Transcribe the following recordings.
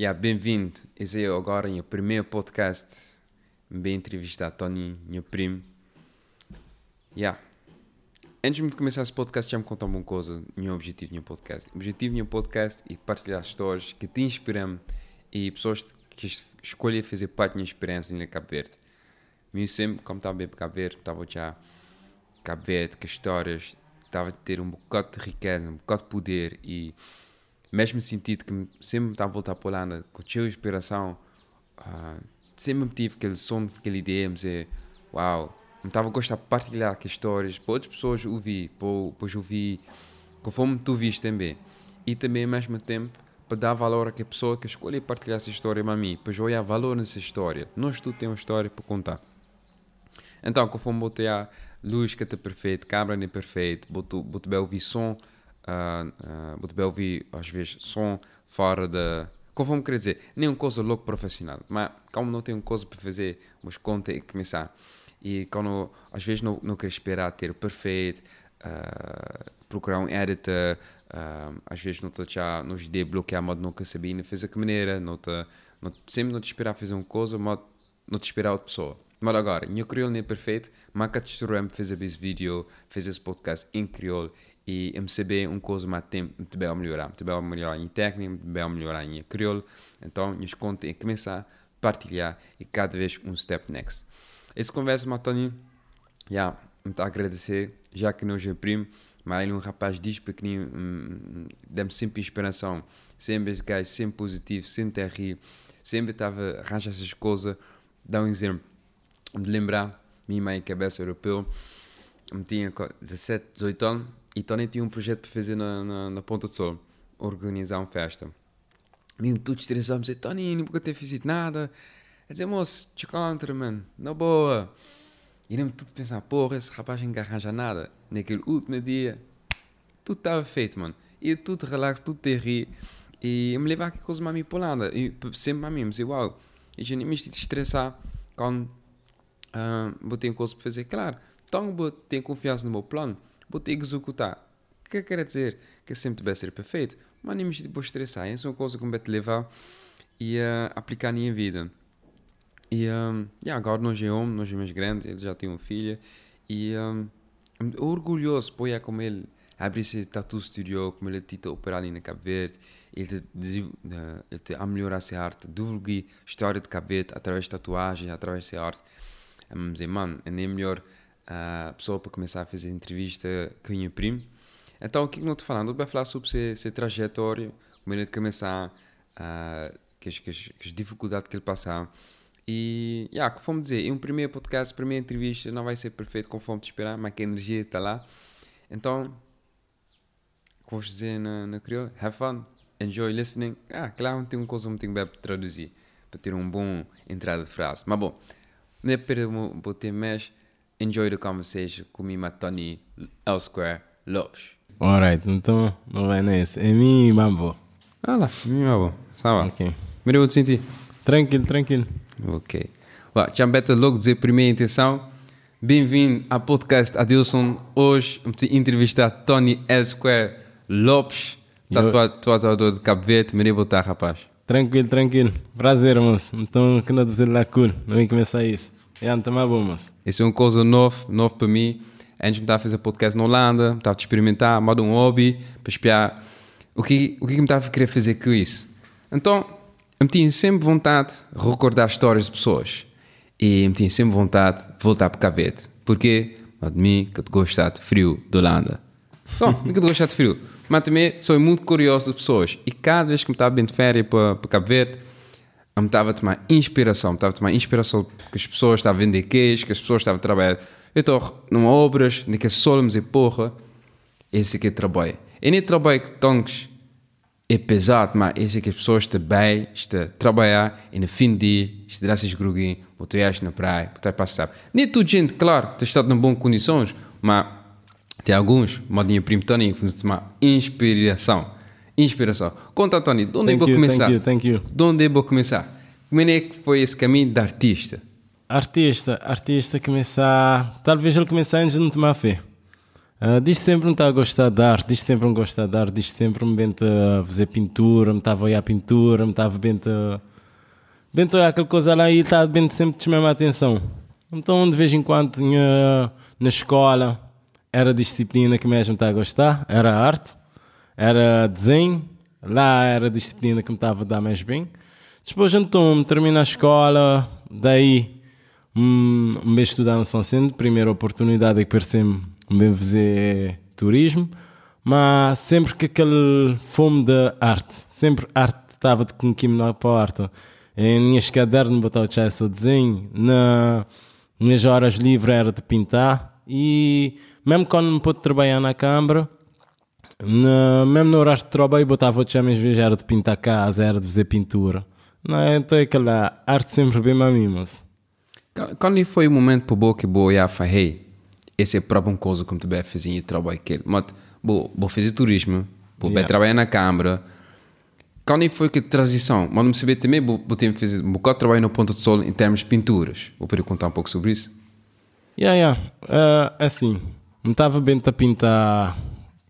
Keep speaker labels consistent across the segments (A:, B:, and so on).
A: Yeah, bem-vindo. Esse é agora o meu primeiro podcast. Bem entrevistar Tony, meu primo. Yeah. Antes de começar esse podcast, já me contar uma coisa. Meu objetivo no podcast. O objetivo no podcast é partilhar histórias que te inspiram e pessoas que escolhem fazer parte da minha experiência em Cabo Verde. Eu sempre, como estava bem para Cabo Verde, estava já Cabo Verde, com histórias, estava a ter um bocado de riqueza, um bocado de poder e mesmo sentido que sempre estava a voltar para a Holanda com cheia inspiração, uh, sempre tive aquele som, aquela ideia, me dizer, uau, me estava a gostar de partilhar aquelas histórias para outras pessoas ouvir, para depois ouvir conforme tu viste também. E também ao mesmo tempo para dar valor a que a pessoa que escolhe partilhar essa história para mim, para olhar valor nessa história. Nós tu temos uma história para contar. Então, conforme botei a luz que está perfeito, câmera nem perfeito, boto, boto bem som, uh, uh, ouvir às vezes som fora da. Conforme quer dizer, nem coisa louco profissional, mas como não tenho coisa para fazer, mas conta e começar. E quando às vezes não, não quero esperar ter o perfeito, uh, procurar um editor, uh, às vezes não estou já nos ideias bloquear, mas nunca sabia, fez a que maneira, não não, sempre não te esperar fazer uma coisa, mas não te esperar outra pessoa. Mas agora, meu crioulo nem é perfeito, mas que destruiu fez esse vídeo, fez esse podcast em crioulo e eu saber uma coisa mais tempo, muito bem a melhorar, muito bem a melhorar em técnica, muito bem a melhorar em crioulo. Então, nos conta em começar a partilhar e cada vez um step next. Esse conversa, Matoni, já, muito agradecer, já que não é primo, mas ele é um rapaz diz pequenino, hum, dá-me sempre inspiração, sempre esse gajo, sempre positivo, sempre a rir, sempre estava a arranjar essas coisas. Dá um exemplo de lembrar, minha mãe, cabeça europeu, me tinha 17, 18 anos e também tinha um projeto para fazer na, na, na Ponta do Sol, organizar uma festa. Mesmo tudo estressado, me dizer, Tony, nunca ter feito nada. A dizer, moço, te contra, mano, na boa. E lembro tudo pensar, porra, esse rapaz não arranja nada. Naquele último dia, tudo estava feito, mano. E tudo relax, tudo te rir. E eu me levava aqui coisa mais polada. E sempre a mim, dizia, uau, e já nem me estressar quando uh, vou ter coisa para fazer. Claro, então vou ter confiança no meu plano, vou ter que executar. O que quer dizer? Que sempre deve ser perfeito, mas nem me vou estressar. Isso é uma coisa que me te levar e uh, aplicar na minha vida. E yeah, agora nós é homem, nós é mais grande, ele já tem uma filha. E um, orgulhoso por ir com ele abrir esse tattoo studio, como ele tenta operar ali na Cabo Verde. Ele te, uh, ele te a melhorar essa arte, divulgar a história de Cabo Verde através de tatuagem, através dessa arte. Dizer, mano, é nem melhor uh, pessoa para começar a fazer entrevista com o primo. Então, o que eu não estou falando? Eu vou falar sobre essa trajetória, como ele começar, uh, que, que, que as dificuldades que ele passar. E, yeah, conforme dizer, em um primeiro podcast, primeira entrevista, não vai ser perfeito conforme te esperar, mas que a energia está lá. Então, como dizer na, na have fun, enjoy listening. Ah, claro, não tem uma coisa muito bem para traduzir, para ter uma boa entrada de frase. Mas bom, não é para ter mais, enjoy the conversation com me, Tony Elsewhere Lopes.
B: Alright, então não vai nesse. É mim, mambo.
A: Ah lá, mim, mambo. Sabe? Ok. Me deu sentir.
B: Tranquilo, tranquilo.
A: Ok. Well, me logo dizer primeira intenção. Bem-vindo ao podcast Adilson. Hoje vamos entrevistar Tony Esquare Lopes, tatuador de Cabo Verde. Me botar, rapaz.
B: Tranquilo, tranquilo. Prazer, moço. Então, que não dizer lá cool. Não vem começar isso. É, então, é bom, moço.
A: Isso é uma coisa nova, nova para mim. A gente estava a fazer podcast na Holanda, estava a experimentar, modo um hobby, para espiar o que, o que me estava a querer fazer com isso. Então, eu tinha sempre vontade de recordar histórias de pessoas. E eu tinha sempre vontade de voltar para Cabo Verde. Porquê? De mim, que eu gosto de frio de Holanda. Que eu gosto de frio. Mas também sou muito curioso de pessoas. E cada vez que me estava bem de férias para, para Cabo Verde, eu me estava a tomar inspiração. Me estava a tomar inspiração que as pessoas estavam a vender queijo, que as pessoas estavam a trabalhar. Eu estou numa obras, que só me dizer, porra, esse aqui é trabalho. E nem trabalho que tongues é pesado, mas esse é que as pessoas estão bem, estão a trabalhar e no fim de dia, estão a esses gruguinhos, botam na praia, botam passar. Nem toda gente, claro, está em boas condições, mas tem alguns, modinha primo que nos uma inspiração. Inspiração. Conta, Tony, de onde é que vou começar?
B: Thank you, thank you.
A: De onde é vou começar? Como é que foi esse caminho de artista?
B: Artista, artista começar. Talvez ele começar antes de não tomar fé. Uh, diz sempre não está a gostar de arte, diz sempre não gosta de arte, diz sempre me bem a fazer pintura, me estava a olhar pintura, me estava bem a. Bem a olhar aquela coisa lá e está bem sempre de chamar a atenção. Então, de vez em quando, tinha, na escola, era a disciplina que mesmo estava a gostar, era arte, era desenho, lá era a disciplina que me estava a dar mais bem. Depois, então, termina a escola, daí, um, estudar no São Centro, primeira oportunidade que percebo me fazer turismo, mas sempre que aquele fome de arte, sempre arte estava de com lá para a. Em minhas cadernos botava o desenho, na minhas horas livres era de pintar e mesmo quando me pude trabalhar na câmara, na, mesmo no horário de trabalho botava o minhas vezes era de pintar casa, era de fazer pintura. Não é? Então é aquela arte sempre bem a mim, mas...
A: Quando foi o momento para boa que boa já falei, esse é próprio uma coisa tu vai fazer e trabalho que mas vou, vou fazer turismo, vou yeah. trabalhar na câmara. Quando foi que transição? Mas não saber também, vou, vou ter fazer um bocado de trabalho no Ponto de Sol em termos de pinturas. Vou poder contar um pouco sobre isso?
B: Yeah, yeah. Uh, assim, não estava bem a pintar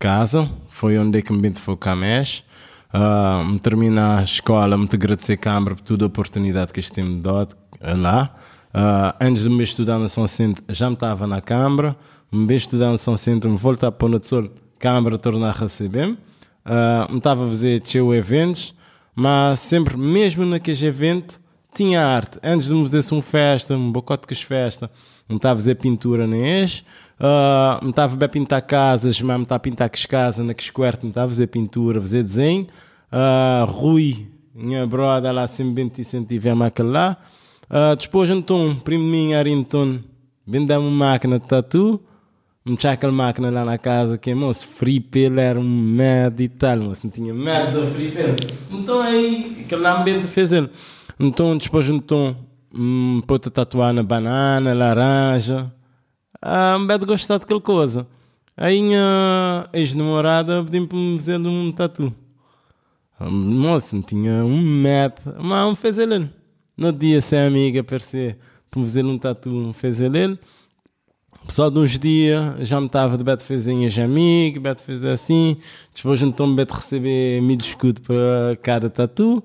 B: casa, foi onde é que me bem focar mais. Uh, me terminar a escola, me agradecer a Câmara por toda a oportunidade que este tem me dado lá. Uh, antes de me estudar na São Centro, já me estava na Câmara. Me estudar na São Centro, me voltar para o Sol, Câmara tornar a receber. Uh, estava a fazer teu eventos, mas sempre, mesmo naqueles eventos, tinha arte. Antes de me fazer uma festa, um bocote que festa, me estava a fazer pintura na ex. Uh, me estava a pintar casas, mas me estava a pintar que casa na que me estava a fazer pintura, a fazer desenho. Uh, Rui, minha brother lá, sempre bem incentivei-me aquele lá. Uh, depois então, primo minha era então, vendeu uma máquina de tatu, metia aquela máquina lá na casa, que moço, free pill era um medo e tal, moço, não tinha medo de free pill. Então aí, aquele me fez ele. Então, depois então, um, pôr tatuar na banana, laranja, ah, me de gostar daquela coisa. Aí minha ex-namorada pediu-me para me fazer um tatu. Moça, não tinha um metro, mas me fez ele. No dia sem amiga aparecer para fazer um tatu, fez ele. Só de uns dias já me estava de beto de amigo, beto fazer assim. Depois então me beto receber mil escudo para cada tatu.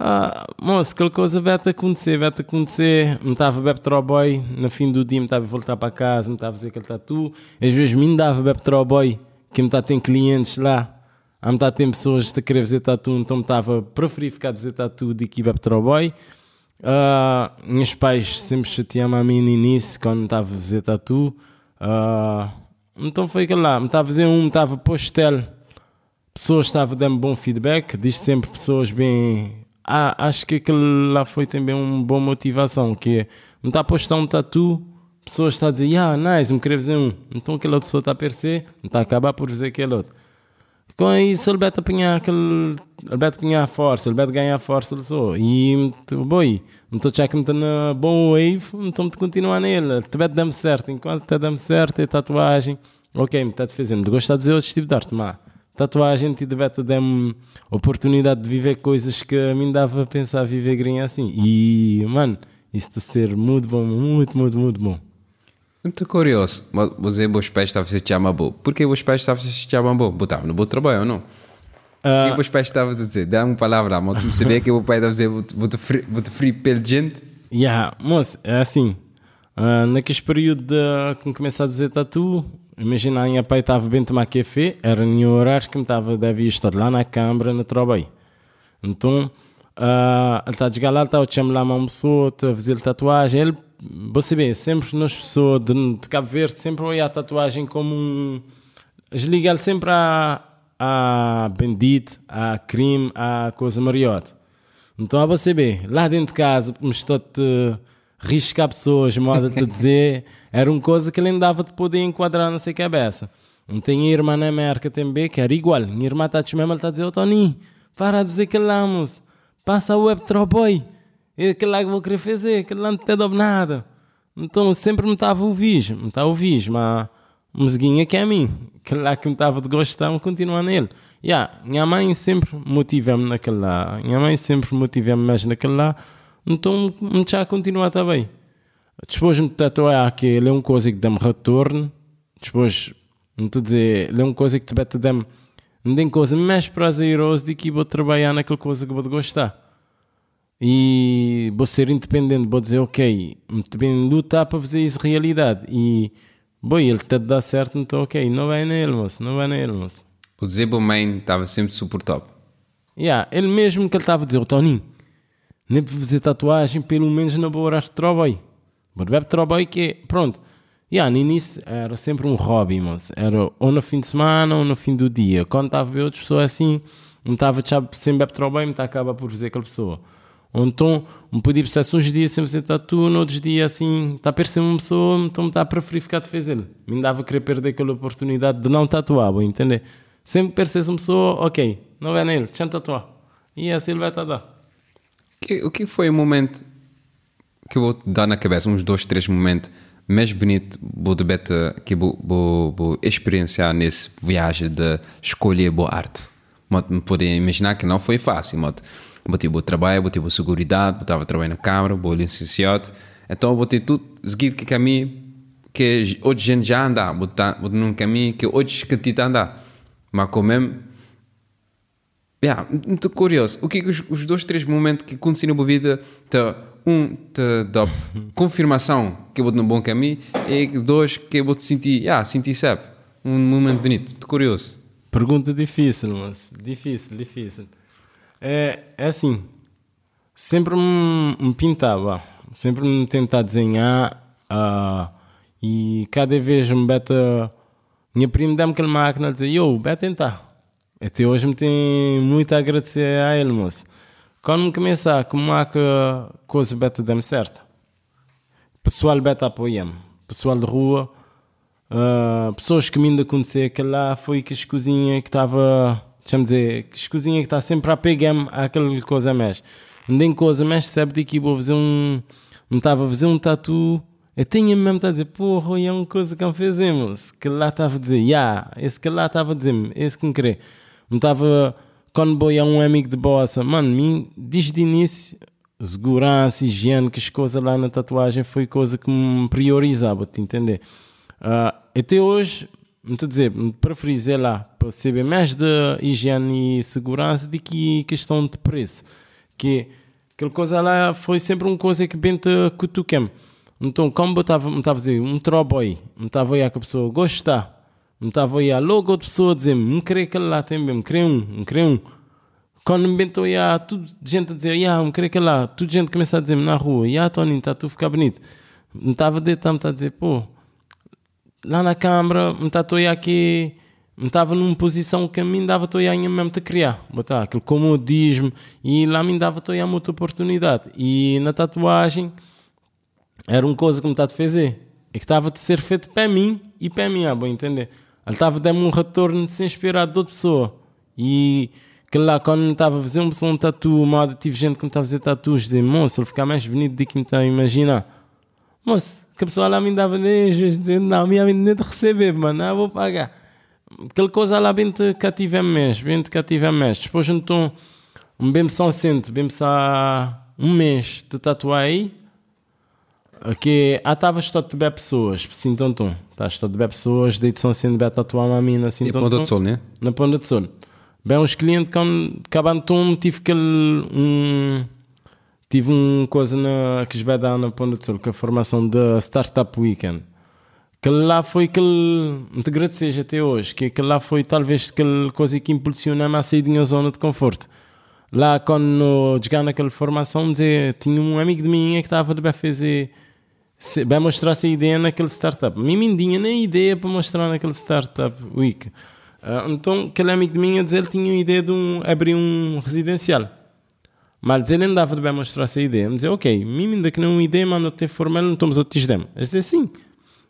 B: Ah, moço, aquela coisa vai acontecer, vai acontecer. Me estava bebe troboy, no fim do dia me estava a voltar para casa, me estava a fazer aquele tatu. Às vezes me dava bebe troboy, que me está tem clientes lá Há metade tem pessoas a querer fazer tatu, então me estava a preferir ficar a fazer tatu de que Beptro Boy. Uh, meus pais sempre chateavam a mim no início quando estava a fazer tatu. Uh, então foi aquele lá, me estava a fazer um, me estava a postel. Pessoas estavam a dar bom feedback, diz sempre pessoas bem. Ah, acho que aquele lá foi também uma boa motivação, que é, me está a postar um tatu, pessoas estão a dizer, ah, nice, me queria fazer um. Então aquela outra pessoa está a aparecer, me está a acabar por fazer aquele outro. Com isso, ele vai apanhar aquele. Ele apanhar força, ele vai ganhar força de só. E, boi, então já que me está na bom wave, então te continuar nele. Te vai dar-me certo. Enquanto te dá-me certo, é tatuagem. Ok, me está-te fazendo. De gostar de dizer outro tipo de arte, mas tatuagem te deve te dar-me oportunidade de viver coisas que a mim dava a pensar viver grinha assim. E, mano, isso de ser muito bom, muito, muito, muito bom.
A: Muito curioso. Você, vos pais estavam se chamando bom. Por que vos pais estavam se chamando bom? Botavam no bom trabalho ou não? O que vos pais estavam a dizer? Dá uma palavra, mas você vê que o pai estava a dizer muito free pela gente?
B: Yeah, moço, é assim. Uh, naquele período de, que comecei a dizer tatu, imagina, a minha pai estava bem tomar café, era no horário que me estava, devia estar lá na câmara, no trabalho. Então, uh, ele está a chegar lá, está a chamar lá uma pessoa, a fazer tatuagem, ele você bem, sempre nas pessoas de, de Cabo Verde, sempre olha a tatuagem como um. Desligar sempre a, a bandito, a crime, a coisa mariota. Então, a você bem, lá dentro de casa, me estou a riscar pessoas, moda de dizer, era uma coisa que ele ainda dava de poder enquadrar na sua cabeça. Não tem irmã na América também, que era igual. Minha irmã está mesmo, ela está a dizer, oh Tony, para de dizer que lá, passa o web troboy e aquele lá que vou querer fazer, aquele lá não te dá nada. Então sempre me estava a ouvir, me estava a ouvir, mas musiquinha que é a mim, aquele lá que me estava de gostar, me continuar nele. Yeah, minha mãe sempre motiva-me naquele lá, minha mãe sempre motiva-me mais naquele lá, então me já continuar também. Depois me tatuar que ele é uma coisa que dá-me retorno, depois a dizer, é uma coisa que te bete dem, não tem coisa mais prazerosa de que vou trabalhar naquela coisa que vou gostar. E vou ser independente, vou dizer, ok, também lutar para fazer isso realidade. E, bom, ele está a dar certo, então, ok, não vai nele, moço, não vai nele, moço.
A: O dizer mãe estava sempre super top.
B: Yeah, ele mesmo que ele estava a dizer, o Toninho, nem para fazer tatuagem, pelo menos na boa horário de trabalho. Mas web trabalho que é, pronto. Yeah, no início era sempre um hobby, mas era ou no fim de semana ou no fim do dia. Quando estava a ver outras pessoas assim, não estava sem web trabalho, me acaba por fazer aquela pessoa. Ou então, me podia precisar uns dias sem fazer tatu, noutros dias assim, está a parecer uma pessoa, então me está a preferir ficar de fazer. Me dava a querer perder aquela oportunidade de não tatuar, vou entender? Sempre parecer uma pessoa, ok, não é nele, deixa tatuar. E assim ele vai tatuar.
A: O que foi o momento que eu vou dar na cabeça, uns dois, três momentos mais bonito vou beta que vou, vou, vou experienciar nesse viagem de escolher boa arte. Me podem imaginar que não foi fácil, mas vou ter bom trabalho, vou ter boa segurança, estava na câmara, vou licenciado, então vou tudo seguido que caminho que hoje gente já anda, vou estar num caminho que hoje que te andar. Mas como mesmo Yeah, muito curioso. O que é que os, os dois, três momentos que aconteceram na minha vida te, um te dá confirmação que eu vou no bom caminho e dois que eu vou te sentir, yeah, sentir sabe, um momento bonito, muito curioso.
B: Pergunta difícil, mas difícil, difícil. É, é assim, sempre me, me pintava, sempre me tentar desenhar uh, e cada vez me beta, minha prima dá-me aquela máquina a dizer, yo, vai tentar até hoje me tem muito a agradecer a ele, moço. Quando me começar, como é que coisa beta dá-me certo? Pessoal beta apoia-me. Pessoal de rua, uh, pessoas que me ainda conhecer que lá foi que as cozinhas que estava, deixa-me dizer, que as cozinhas que está sempre a pegar-me àquela coisa mais. Não tem coisa mais, sabe de que vou fazer um, me estava a fazer um tatu eu tinha mesmo a dizer, porra, é uma coisa que não fizemos. Que lá estava a dizer, yeah, esse que lá estava a dizer, esse que me querer não estava quando boia um amigo de bossa, mano, mim, desde o início, segurança, higiene, que as coisas lá na tatuagem foi coisa que me priorizava, te entender? Uh, até hoje, me dizer, me preferi dizer lá para saber mais de higiene e segurança do que questão de preço. Que aquela coisa lá foi sempre uma coisa que bem te cutuquem. Então, como eu estava a dizer, um troboy, me estava a que a pessoa gostar me estava a logo outra pessoa a dizer-me, não creio que lá tem mesmo, creio um, não creio um. Quando me bentou, yeah, tudo gente a dizer, yeah, não creio que lá, tudo gente começa a dizer-me na rua, yeah, Tony, está tu ficar bonito. Me estava deitando, a dizer, pô, lá na câmara, me está aqui, me estava numa posição que a mim dava a mesmo te criar, botar aquele comodismo, e lá me dava a muita oportunidade. E na tatuagem, era uma coisa que me está a fazer, é que estava a ser feito para mim e para mim, ah, bom entender. Ele estava a dar-me um retorno de se inspirar de outra pessoa. E que lá, quando estava a fazer um, um tatu, moda, tive gente que me estava a fazer tatuos, dizer, moço, ele fica mais bonito do que me está a imaginar. Moço, que a pessoa lá me dava nem dizendo, não, minha nem de receber, mano, não, vou pagar. Aquela coisa lá bem te cativa mesmo, bem te cativa mesmo. Depois então, um bem só sente, bem há um mês de tatuar aí, que ah, estava estou de bem pessoas, assim, tonton. Tá, estou de bem pessoas, de edição assim de bem tatuar uma mina assim.
A: Na Ponta de Sol, né?
B: Na Ponta de Sol. Bem, os clientes, quando acabam tom, tive aquele, um, tive uma coisa na, que vai dar na Ponta de Sol, que é a formação da Startup Weekend. Que lá foi aquele, muito agradecer até hoje, que aquele lá foi talvez aquela coisa que impulsiona-me a sair da minha zona de conforto. Lá, quando chegar naquela formação, dizer, tinha um amigo de mim que estava de fazer vai mostrar essa ideia naquele startup. Mim tinha nem ideia para mostrar naquele startup week. Uh, então, aquele amigo de mim a dizer ele tinha uma ideia de um, abrir um residencial. Mas ele não dava de bem mostrar essa ideia. Me dizer, ok, mim ainda que não é uma ideia, mas não tem formal, não estamos a dizer. Eu dizer, sim.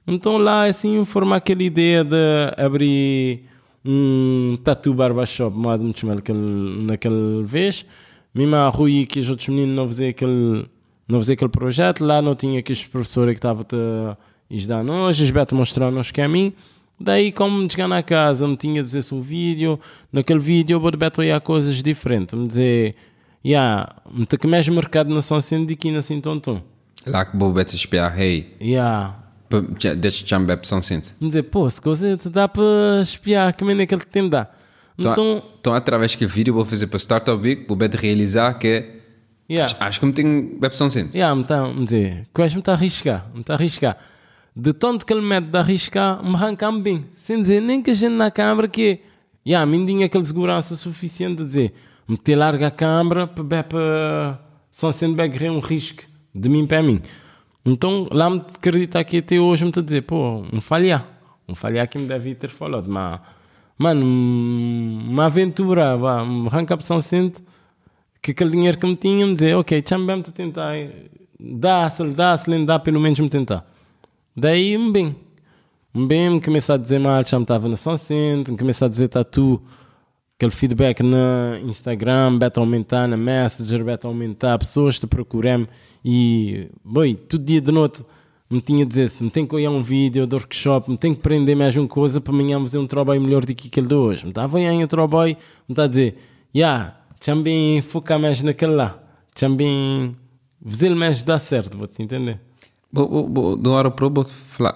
B: Então lá, assim, formar aquela ideia de abrir um tattoo barbershop, modo muito mal naquela vez. Mesmo a Rui que os outros meninos não faziam aquele não fazia aquele projeto, lá não tinha aqueles professores que estavam a ajudar nós, os beto mostrar-nos caminho. Daí, como chegar na casa, me tinha a dizer um vídeo, naquele vídeo vou beto olhar coisas diferentes, me dizer, yeah, me tem que mais mercado na São Sendo de aqui na Sintonton.
A: Lá que vou beto espiar, hey.
B: Yeah.
A: Deixa me bebe São Cinto.
B: Me dizer, pô, se coisa te dá para espiar, que maneira que ele te dá.
A: Então,
B: Então,
A: através que vídeo vou fazer para Startup Big, vou bem de realizar que
B: yeah.
A: acho que me tenho bebe São Cinto.
B: Yeah, me está a dizer, quase me está a arriscar, me está a arriscar. De tanto que ele mete de arriscar, me arranca-me bem. Sem dizer, nem que a gente na câmara que yeah, me tinha aquele segurança suficiente de dizer, meter larga a câmara para para só sendo bem um risco de mim para mim. Então lá me acredita que até hoje me está a dizer, pô, um falhar. Um falhar que me deve ter falado, mas mano, uma aventura, vá, me arranca a São Centro que aquele dinheiro que me tinha me dizer, ok, deixa-me bem te tentar, dá-se-lhe, dá-se-lhe, dá pelo menos me tentar. Daí, me bem, me bem, me começa a dizer mal, já me estava na Centro, me começa a dizer tatu, aquele feedback no Instagram, beta aumentar, na Messenger, beta aumentar, pessoas te procuram e, boi, todo dia de noite me tinha a dizer se me tem que olhar um vídeo do workshop, me tem que prender mais uma coisa para amanhã fazer um trabalho melhor do que aquele de hoje. Me estava a olhar um trabalho, me está a dizer, yeah, também focar mais naquele lá, também fazer mais dar certo, vou-te entender?
A: Vou, vou, vou, de uma hora para outra,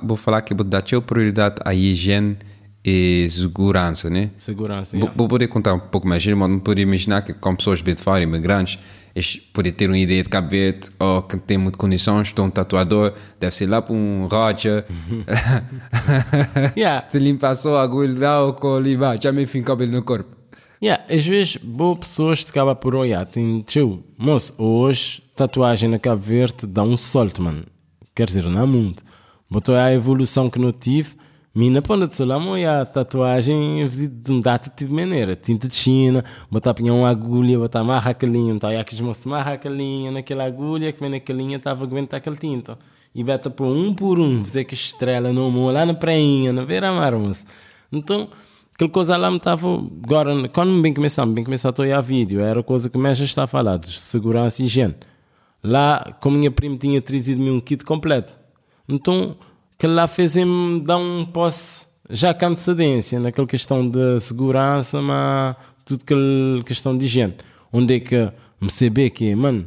A: vou falar, vou que vou dar prioridade à higiene e segurança, né?
B: Segurança,
A: Vou,
B: yeah.
A: vou poder contar um pouco mais, mas não poderia imaginar que com pessoas bem de fora, imigrantes, eles podem ter uma ideia de Cabo Verde ou que tem muitas condições, estão um tatuador, deve ser lá para um Roger,
B: Yeah.
A: te limpa só a agulha ou com já me enfim cabelo no corpo.
B: Yeah, às vezes, boas pessoas te acabam por olhar. Tem, tio, moço, hoje tatuagem na Cabo Verde dá um solto, mano. Quer dizer, há muito. Botou a evolução que não tive. Mina, quando de lá, olhar tatuagem, de um data de maneira. Tinta de China, botar apanhar uma agulha, botar amarra aquela linha. Então, aí que moço amarra aquela linha naquela agulha, que naquela linha estava a aguentar aquele tinta. E beta por um por um, fazer que estrela no amor, lá na prainha, na beira-mar, moço. Então, aquela coisa lá me estava. Agora, quando me bem começar, me bem começar a olhar vídeo, era coisa que mais já está a falar, de segurança e higiene. Lá, como minha prima tinha trazido-me um kit completo. Então, que lá fez-me dar um posse já com antecedência naquela questão de segurança, mas tudo aquela questão de higiene. Onde é que me saber que, mano,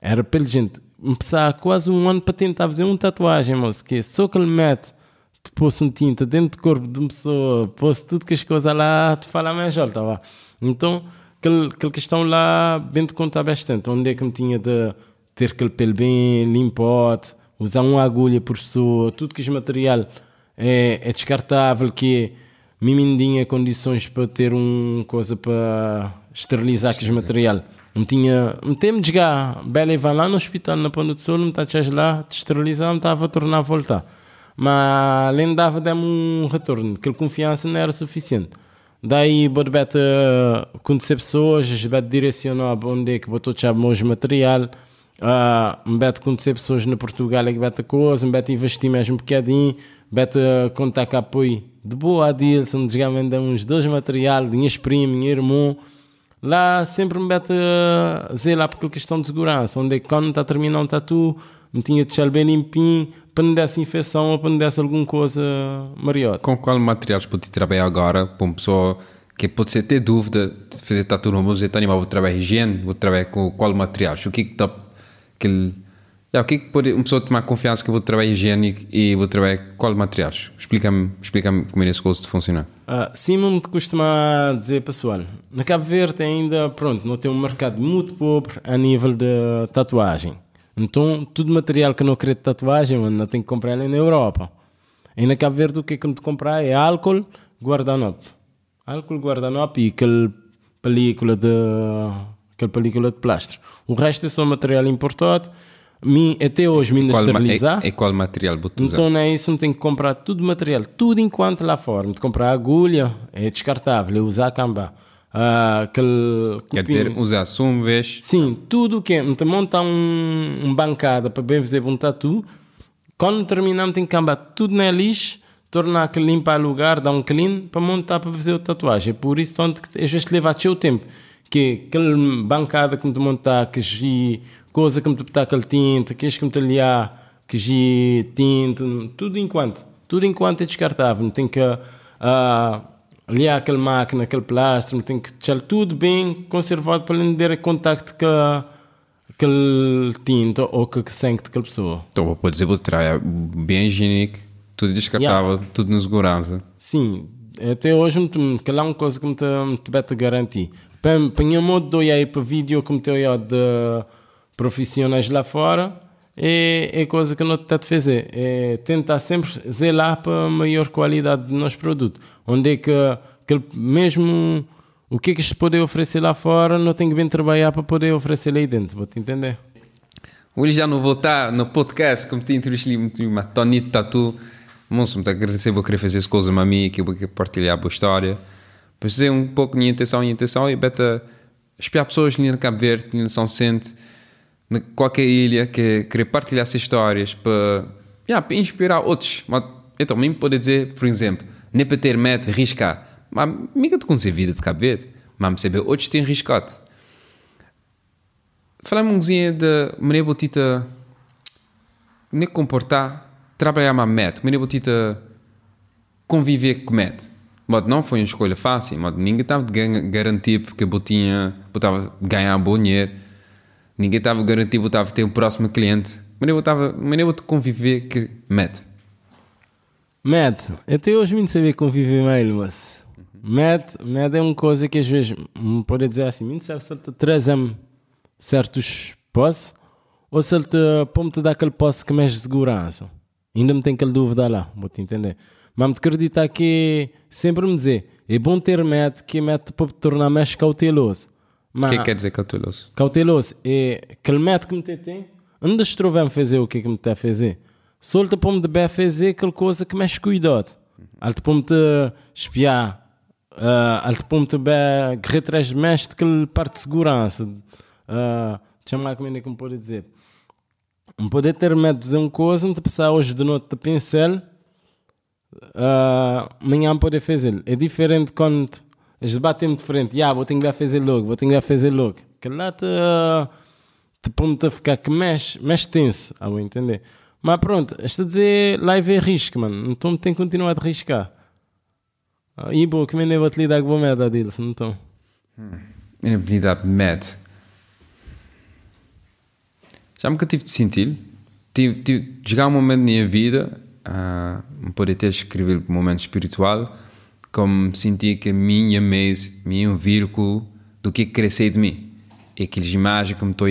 B: era pela gente começar quase um ano para tentar fazer uma tatuagem, moço, que é só que ele mete te pôs um tinta dentro do corpo de uma pessoa, pôs tudo que as coisas lá, te fala mais alto, tá, Então, aquela, aquela questão lá, bem te contar bastante, onde é que me tinha de ter aquele pelo bem limpote, usar uma agulha por pessoa, tudo que esse material é, é descartável, que me tinha condições para ter uma coisa para esterilizar aquele material. Me tinha, me tem-me de jogar, bela e vai lá no hospital, na Ponta do Sol, me está a lá, te esterilizar, me estava a tornar a voltar mas além dava de um retorno, aquela confiança não era suficiente. Daí, vou bete conhecer pessoas, bete direcionar onde é que botou chave meus material, uh, bete conhecer pessoas na Portugal que bete coisa, bete investir mais um bocadinho, bete contar com apoio de boa a Dilson, de vender uns dois material, minhas primas, meu. Lá sempre me bete uh, lá por questão de segurança, onde é que quando está terminando um tatu, me tinha de deixar bem limpinho, para não desse infecção ou para não desse alguma coisa maior.
A: Com qual materiais pode trabalhar agora para uma pessoa que pode ser ter dúvida de fazer tatu no museu, então, vou trabalhar higiene, vou trabalhar com qual materiais? O que é que dá aquele... Yeah, o que é que pode uma pessoa tomar confiança que eu vou trabalhar higiene e vou trabalhar qual materiais? Explica-me explica como é esse coisa de funcionar.
B: Uh, Simon te costuma dizer, pessoal, na Cabo Verde ainda, pronto, não tem um mercado muito pobre a nível de tatuagem. Então, tudo material que não querer de tatuagem, mano, não tem que comprar ali na Europa. E na Cabo Verde, o que é que me comprar é álcool, guardanapo. Álcool, guardanapo e aquele película de, aquele película de plástico. O resto é só material importado. Mi, até hoje, me ainda esterilizar.
A: é, é qual material usar?
B: Então não é isso, me tem que comprar tudo material, tudo enquanto lá fora. Tem que comprar agulha, é descartável, é usar camba. Ah, aquele
A: Quer dizer, usar vez
B: Sim, tudo o que é. Que montar um, um bancada para bem fazer um tatu. Quando terminamos, tem que cambar tudo na lixo, tornar aquele limpar o lugar, dar um clean para montar para fazer a tatuagem. Por isso, que às vezes leva o tempo. Que aquele bancada que me montar, que gi, coisa que me botar aquele tinta, que que me te liar, que gi, tinta, tudo enquanto. Tudo enquanto é descartável. Tem que ah, liar aquela máquina, aquele plástico, tem que deixar tudo bem conservado para não ter contacto com aquele tinta ou com o sangue daquela pessoa.
A: Então, vou dizer, vou trabalhar bem higiênico, Tudo descartável, tudo na segurança.
B: Sim, até hoje, lá é uma coisa que me te, me te bete garantir. Para para minha modo de olhar para vídeo que me te olhar de profissionais lá fora, é, é coisa que não te te fazer. É tentar sempre zelar para a maior qualidade do nosso produto. Onde é que, que mesmo o que é que se pode oferecer lá fora, não tem que bem trabalhar para poder oferecer lá dentro. Vou-te entender?
A: Hoje já não vou estar no podcast, como te entrevistei uma Tony Tatu. Moço, muito agradecer por querer fazer as coisas a mim, que eu vou partilhar a boa história. Para fazer um pouco minha intenção, minha intenção é beta espiar pessoas que no Cabo Verde, que São Vicente, na qualquer ilha, que querer partilhar essas histórias para, yeah, para inspirar outros. Mas, Então, mesmo pode dizer, por exemplo, nem para ter meta, riscar. Mas, nunca te conhecer a vida de Verde, mas me saber outros têm riscado. Falamos um pouquinho de maneira botita nem comportar, trabalhar mais met, maneira botita conviver com met. Mas não foi uma escolha fácil, mas ninguém estava de garantir porque eu tinha, botava ganhar bom dinheiro, ninguém estava garantido botava ter um próximo cliente, maneira botava, maneira de conviver que met.
B: Matt, até hoje me saber conviver mais, mas Matt, Matt é uma coisa que às vezes me pode dizer assim, me sabe se ele te traz-me certos posses ou se ele te pode dar aquele posse que mexe segurança. Ainda me tem aquela dúvida lá, vou-te entender. Mas me acreditar que sempre me dizer, é bom ter Matt que Matt pode te tornar mais cauteloso.
A: O que é que quer dizer cauteloso?
B: cauteloso é aquele método que me tem, onde estou a fazer o que é que me está a fazer. Pode de bem fazer aquela coisa que mexe cuidado. Te pode te espiar, ah, ele te pode te bem correr atrás de mexe daquela parte de segurança. Uh, Chama lá como é que me pode dizer. Me pode ter medo de dizer uma coisa, me te passar hoje de noite de pincel, ah, amanhã pode fazer. É diferente quando eles debatem de frente, ah, vou ter que fazer logo, vou ter que fazer logo. Que lá te, te ponto a ficar que mexe, mexe tenso, ah, vou entender. Mas pronto, estou a dizer live é risco, mano, então tem que continuar a arriscar. Ah, E bom, como é que vou te lidar com a merda deles, então?
A: Inabilidade mad. Já nunca tive de sentir. Tive, tive chegar um momento na minha vida, uh, poder ter escrever um momento espiritual, como senti que a minha mês, um vírgula do que crescer de mim. E imagens que me estou a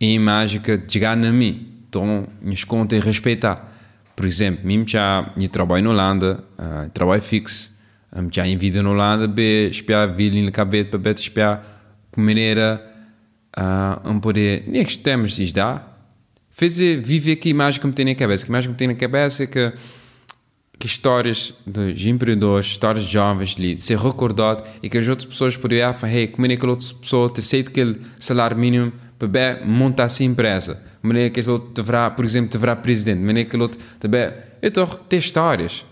A: é a imagem que chegar na mim. Então, me conta e respeitar. Por exemplo, mim já eu trabalho na Holanda, uh, trabalho fixo, um, já em vida na Holanda, be espiar a vida na cabeça, para espiar de maneira uh, um poder, nem que temos isto dá, fazer viver que imagem que me tem na cabeça, que imagem que me tem na cabeça é que que histórias dos empreendedores, histórias de jovens ali, de ser recordado e que as outras pessoas poderiam falar, hey, como é que aquela outra pessoa te aceita aquele salário mínimo para bem montar essa empresa? Como é que aquele outro deverá, por exemplo, deverá presidente? Como é que aquele outro também... Então, ter histórias.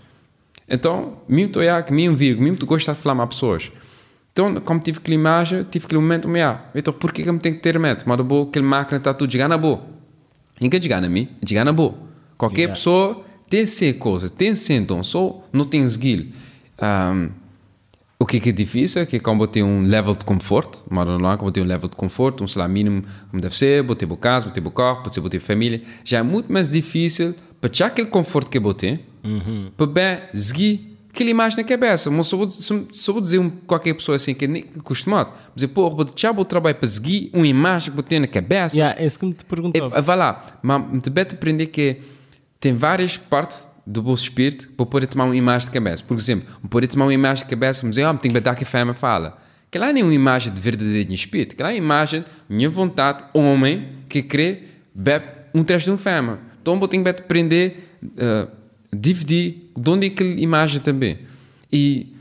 A: Então, mesmo tu é que mesmo vivo, mesmo tu gosta de falar mais pessoas. Então, como tive aquela imagem, tive aquele momento, me ah, então por que que eu tenho que ter medo? Mas boa, aquele máquina está tudo chegando na boa. Ninguém chegar na mim, chegar na boa. Qualquer pessoa tem essa coisa, tem esse então, só não tem skill. Um, o que é que é difícil é que como ter um level de conforto, mas não é como ter um level de conforto, um salário mínimo como deve ser, botar boa casa, botar boa carro, ser botar família, já é muito mais difícil para tirar aquele conforto que eu botei, para bem seguir aquela imagem na cabeça. Mas só vou, só, vou dizer um, qualquer pessoa assim que é nem acostumado, dizer, pô, vou tirar o trabalho para seguir uma imagem que botei na cabeça,
B: Yeah, é isso que me te perguntava.
A: é, vai lá, mas te bete aprender que tem várias partes do bolso espírito para poder tomar uma imagem de cabeça. Por exemplo, poder tomar uma imagem de cabeça e dizer, ah, tem que dar que a fama fala. Que lá é uma imagem de verdadeiro espírito, que lá é uma imagem, minha vontade, homem, que crê, bebe um trecho de um fama. Então, eu tenho que aprender, uh, dividir, de onde é aquela imagem também. E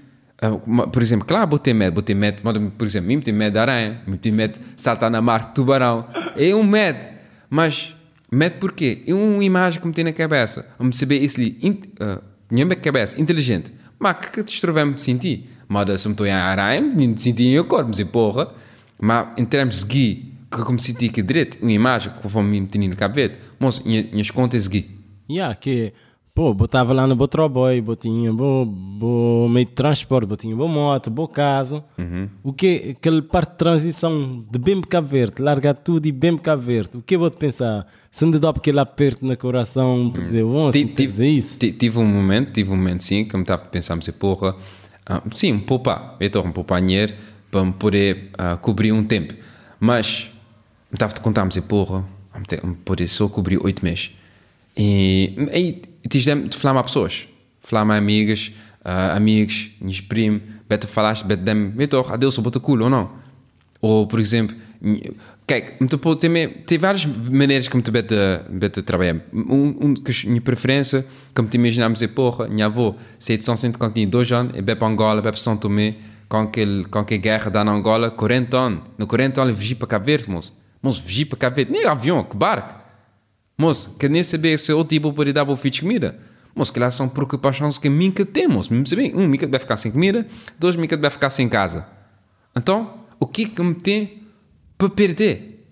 A: Uh, por exemplo, claro, vou ter medo, vou ter medo, mas, por exemplo, mim tem medo de aranha, mim tem medo de saltar na mar de tubarão. É um medo, mas medo porquê? É uma imagem que me tem na cabeça. Eu me saber isso ali, uh, minha cabeça, inteligente. Mas que que destruir me sentir? Mas se me estou em aranha, me senti em meu corpo, mas porra. Mas em termos de gui, que eu me senti aqui direito, uma imagem que conforme me tinha na cabeça, mas minhas contas gui.
B: Yeah, que Pô, botava lá no trabalho, botinha, bo, bo meio de transporte, botinha, boa moto, boa casa. O que, aquele parte de transição de bem Cabo Verde, largar tudo e bem Cabo Verde. O que eu vou te pensar? Se não dá aquele aperto no coração para dizer, oh,
A: Ti-
B: se dizer isso.
A: ti- Tive um momento, tive um momento sim, que eu me estava a pensar, mas porra, ah, sim, poupar, eu estou a poupar dinheiro para me poder ah, cobrir um tempo. Mas, me estava a contar, porra, me te- me poder só cobrir oito meses. E de falar a pessoas, falar a amigas, ah, amigos, minhas primos, beta falaste, beta dem, então, adeus, bota culo ou não? Ou, por exemplo, kijk, me te pode várias maneiras me te beta, beta trabalhar. Um, um que minha preferência, como te imaginamos, é porra, minha avó, se é de São Centro quando dois anos, e vai para Angola, para São Tomé, com aquele, com aquela guerra da Angola, 40 anos. No 40 anos, ele vigia para Cabo Verde, moço. Moço, vigia para Cabo Verde. Nem avião, que barco. Moço, que nem saber se o tipo pode dar o filho de comida. Moço, que lá são preocupações que a mim que temos. Mesmo um, Mica vai ficar sem comida, dois, Mica vai ficar sem casa. Então, o que que me tem para perder?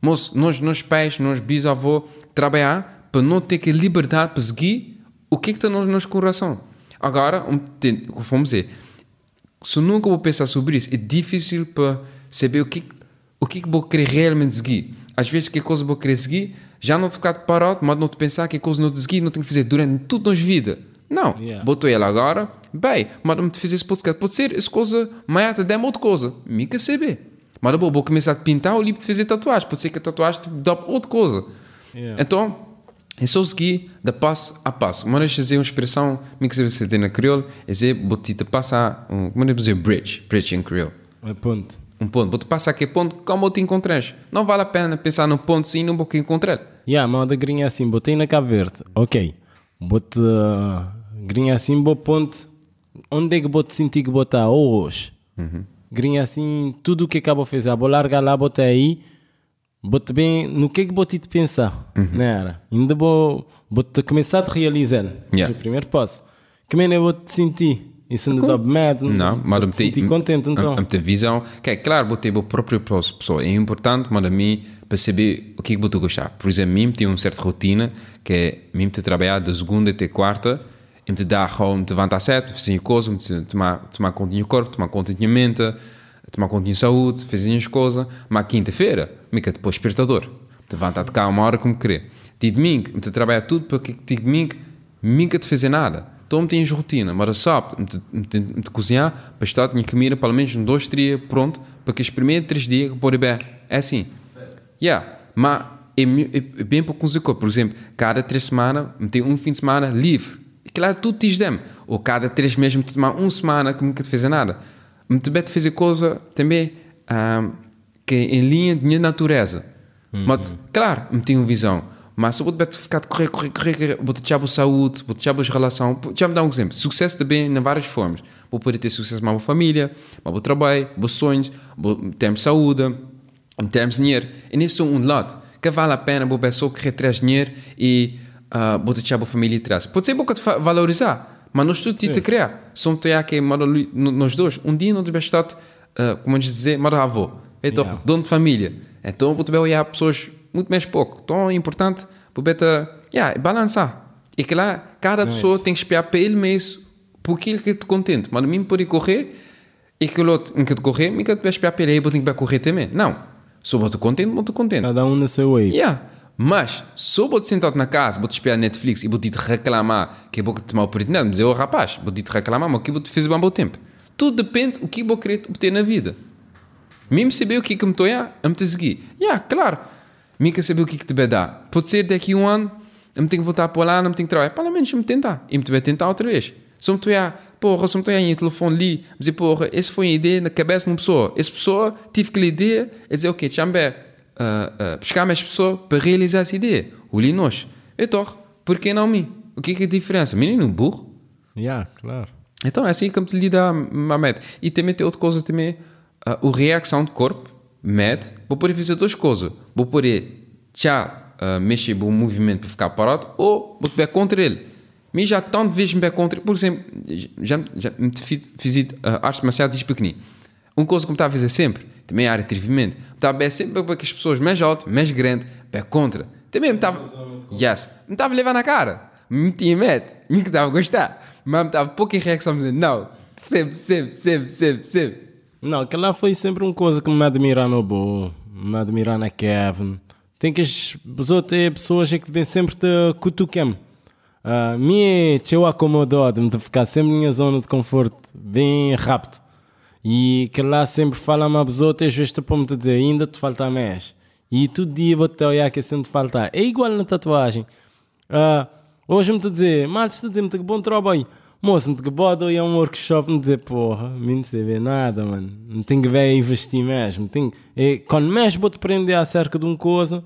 A: Moço, nós, nós pais, nós bisavós, trabalhar para não ter que liberdade para seguir o que que está no nosso coração. Agora, vamos dizer, se eu nunca vou pensar sobre isso, é difícil para saber o que o que que vou querer realmente seguir. Às vezes, que coisa vou querer seguir, já não ficar parado, mas não te pensar que coisa não te seguir, não tenho que fazer durante toda a vida. Não,
B: Yeah.
A: botou ela agora, bem, mas não te fazer esse podcast. Pode ser essa coisa, amanhã te der outra coisa. Me quer saber. Mas vou, vou começar a pintar o livro de fazer tatuagem. Pode ser que a tatuagem te dá outra coisa.
B: Yeah.
A: Então, é só seguir de passo a passo. Mas deixa dizer uma expressão, me que você tem na crioulo, é dizer, te passar, um, como é que dizer, bridge, bridge em crioulo.
B: É ponto.
A: Um ponto, vou te passar aquele ponto, como te encontrei. Não vale a pena pensar no ponto sim, não vou que encontrar.
B: Yeah, mas da grinha assim, botei na Cabo Verde. Ok. Bote uh, grinha assim, bom ponto. Onde é que vou te sentir que botar hoje? Grinha assim, tudo o que acabou de fazer. Vou largar lá, botei aí. Bote bem, no que é que vou te pensar? Não era? Ainda vou, vou te começar a realizar.
A: Yeah.
B: O primeiro passo. Como é que eu vou te sentir? Isso não dá medo.
A: Não, mas eu
B: te sentir contente então.
A: A, visão, que é claro, vou ter a própria pessoa. É importante, mas a mim, para saber o que é que vou gostar. Por exemplo, mim tem uma certa rotina, que é mim te trabalhar de segunda até quarta, e me te dar me te levantar sete, fazer coisas, me te tomar, tomar conta do meu corpo, tomar conta da minha mente, tomar conta da minha saúde, fazer minhas coisas. Mas quinta-feira, me que depois despertador. Te levantar de cá uma hora como querer. De domingo, me te trabalhar tudo, porque de domingo, me que te fazer nada. Então tens rotina, mas sábado te cozinhar para estar tinha comida pelo menos um, dois, três pronto, para que os primeiros três dias que pode bem. É assim. Yeah, mas é, mi- é bem para cozinhar. Por exemplo, cada três semanas tem um fim de semana livre. Claro, tudo te dem. Ou cada três meses me te tomar uma semana que nunca te fez nada. Me te bete fazer coisa também ah, que é em linha de minha natureza. Mas, claro, me tenho uma visão. Mas se eu vou ficar de correr, correr, correr, vou te a saúde, vou te as relações. Já me dá um exemplo. Sucesso também em várias formas. Vou poder ter sucesso com a minha família, com o meu trabalho, com sonhos, vou ter saúde, em termos de dinheiro. E nisso é um lado que vale a pena vou só querer trazer dinheiro e uh, vou te a família atrás. Pode ser que te fa- valorizar, mas nós tudo te criar. Somos tu que nós dois, um dia nós devemos estar, uh, como a dizer, mas avô. Então,
B: Yeah.
A: dono de família. Então, vou também olhar pessoas muito mais pouco. Então, é importante para beta, yeah, balançar. E que lá, cada pessoa tem que espiar para ele mesmo, por aquilo que te contente. Mas a mim pode correr, e que o outro, em que te correr, me que te espiar para ele, tenho que correr também. Não. Vou te contente, te contente.
B: Cada um no seu way.
A: Yeah. Mas, se eu vou te sentar na casa, vou te espiar Netflix e vou te reclamar que eu vou te tomar oportunidade, mas eu, rapaz, vou te reclamar, mas que eu te fazer um bom tempo. Tudo depende do que eu vou querer obter na vida. Mesmo saber o que é que me estou a, a me seguir. Yeah, claro. Me quer saber o que que te vai dar. Pode ser daqui a um ano, eu me tenho que voltar para lá, não me tenho que trabalhar. Pelo menos eu me tentar. E me vai tentar outra vez. Se eu me estou a, porra, se eu me estou a em telefone ali, dizer, porra, essa foi a ideia na cabeça de uma pessoa. Essa pessoa tive aquela ideia, e dizer, ok, chambé, uh, uh, buscar mais pessoa para realizar essa ideia. O li nós. Então, por que não mim? O que é, que é a diferença? Menino burro?
B: Yeah, claro.
A: Então é assim que me lida a meta. E também tem outra coisa também, uh, a reação do corpo, med, vou poder fazer duas coisas. Vou poder já uh, mexer o movimento para ficar parado ou vou te contra ele. Mas já tanto vezes me ver contra Por exemplo, já, já me fiz, uh, arte marcial desde pequenino. Uma coisa que me estava a fazer sempre, também a área de atrevimento, estava bem sempre para que as pessoas mais altas, mais grandes, bem contra. Também me estava... Yes. Me estava a levar na cara. me tinha medo, me que estava a gostar. Mas me estava pouca reação, dizendo, não, sempre, sempre, sempre, sempre, sempre.
B: Não, aquilo lá foi sempre uma coisa que me admira no Bo, me admira na Kevin. Tem que as as outras pessoas é que devem sempre te cutuquem. Uh, me eu acomodou de ficar sempre na minha zona de conforto, bem rápido. E que lá sempre fala a as outras, às vezes te me dizer, ainda te falta mais. E todo dia vou te olhar que sempre falta. É igual na tatuagem. Uh, hoje me dizer, mal te dizer, te bom trabalho. Moço, me te bodo ir a um workshop me dizer, porra, me não sei nada, mano. Não tenho que ver investir mesmo. Tenho, é, quando mais vou te aprender acerca de uma coisa,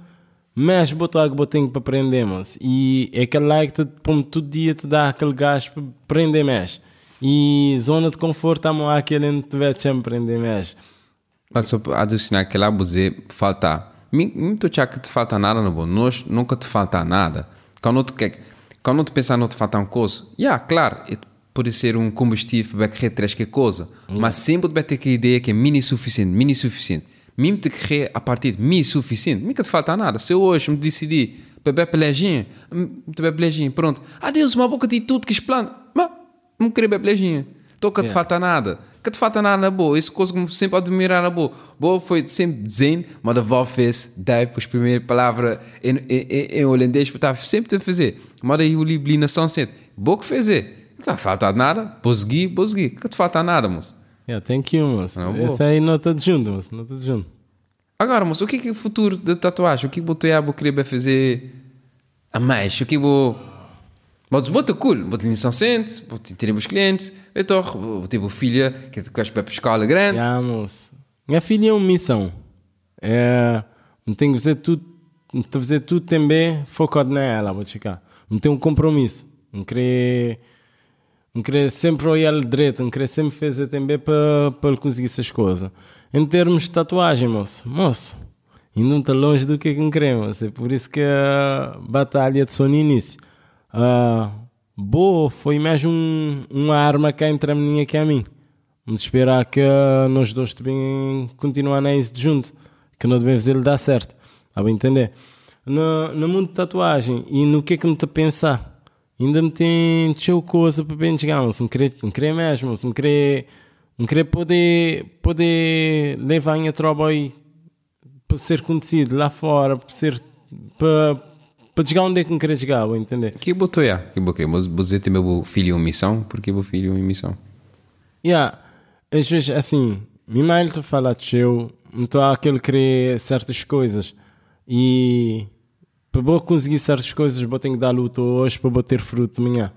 B: mais vou algo tenho para aprender, moço. E é aquele like que te, todo dia te dá aquele gás para aprender mais. E zona de conforto, amo aquele onde tiver te aprender mais.
A: Mas só para adicionar que lá, vou dizer, falta. Muito achar que te falta nada, não bom. Nós nunca te falta nada. Quando tu quer quando tu pensar não te falta uma coisa, yeah, claro, pode ser um combustível para correr três que coisa, hum. mas sempre vai ter que a ideia que é mini suficiente, mini suficiente. Mesmo te correr a partir de mini suficiente, nunca te falta nada. Se eu hoje me decidir beber peleginha, beber peleginha, pronto. Adeus, uma boca de tudo que explana, mas não querer beber peleginha. Então, que yeah. te falta nada. Que te falta nada na boa. Isso coisa que sempre admirar na boa. Boa foi sempre zen, mas a avó fez, daí as primeiras palavras em, em, em, holandês, estava sempre a fazer. Mas aí o li na São Centro. Boa que fazer. Não te falta nada. Bosgui, bosgui. Que te falta nada, moço.
B: Yeah, thank you, moço. Não, Esse aí não está junto, moço. Não está junto.
A: Agora, moço, o que é, o futuro da tatuagem? O que é você querer fazer a mais? O que é que mas muito cool, muito licenciante, muito teremos clientes, então, tipo filha que queres para escola grande.
B: Moço. Minha filha é uma missão. É, não tenho que fazer tudo, não tenho que fazer tudo também focado nela, vou chegar. Não tenho um compromisso. Não querer, não querer sempre olhar direito, não querer sempre fazer também para, para conseguir essas coisas. Em termos de tatuagem, moço, moço, ainda não está longe do que é que queremos. É por isso que a batalha de no início Uh, boa, foi mais um, uma arma que entra a menina que a mim. Vamos esperar que uh, nós dois também continuar nisso junto, que não devemos fazer dar certo. A bem entender? No, no mundo de tatuagem e no que é que me está a pensar? Ainda me tem tchau coisa para bem chegar, se me querer, me querer mesmo, se me querer, me querer poder, poder levar em trabalho para ser conhecido lá fora, para ser para para chegar onde é que me querer chegar, vou entender.
A: Que botou já, que boquei, mas vou dizer também meu filho em missão, porque meu filho em missão.
B: Yeah, às vezes assim, minha mãe te fala de eu, estou aquele querer certas coisas e para eu conseguir certas coisas vou ter que dar luta hoje para ter fruto amanhã.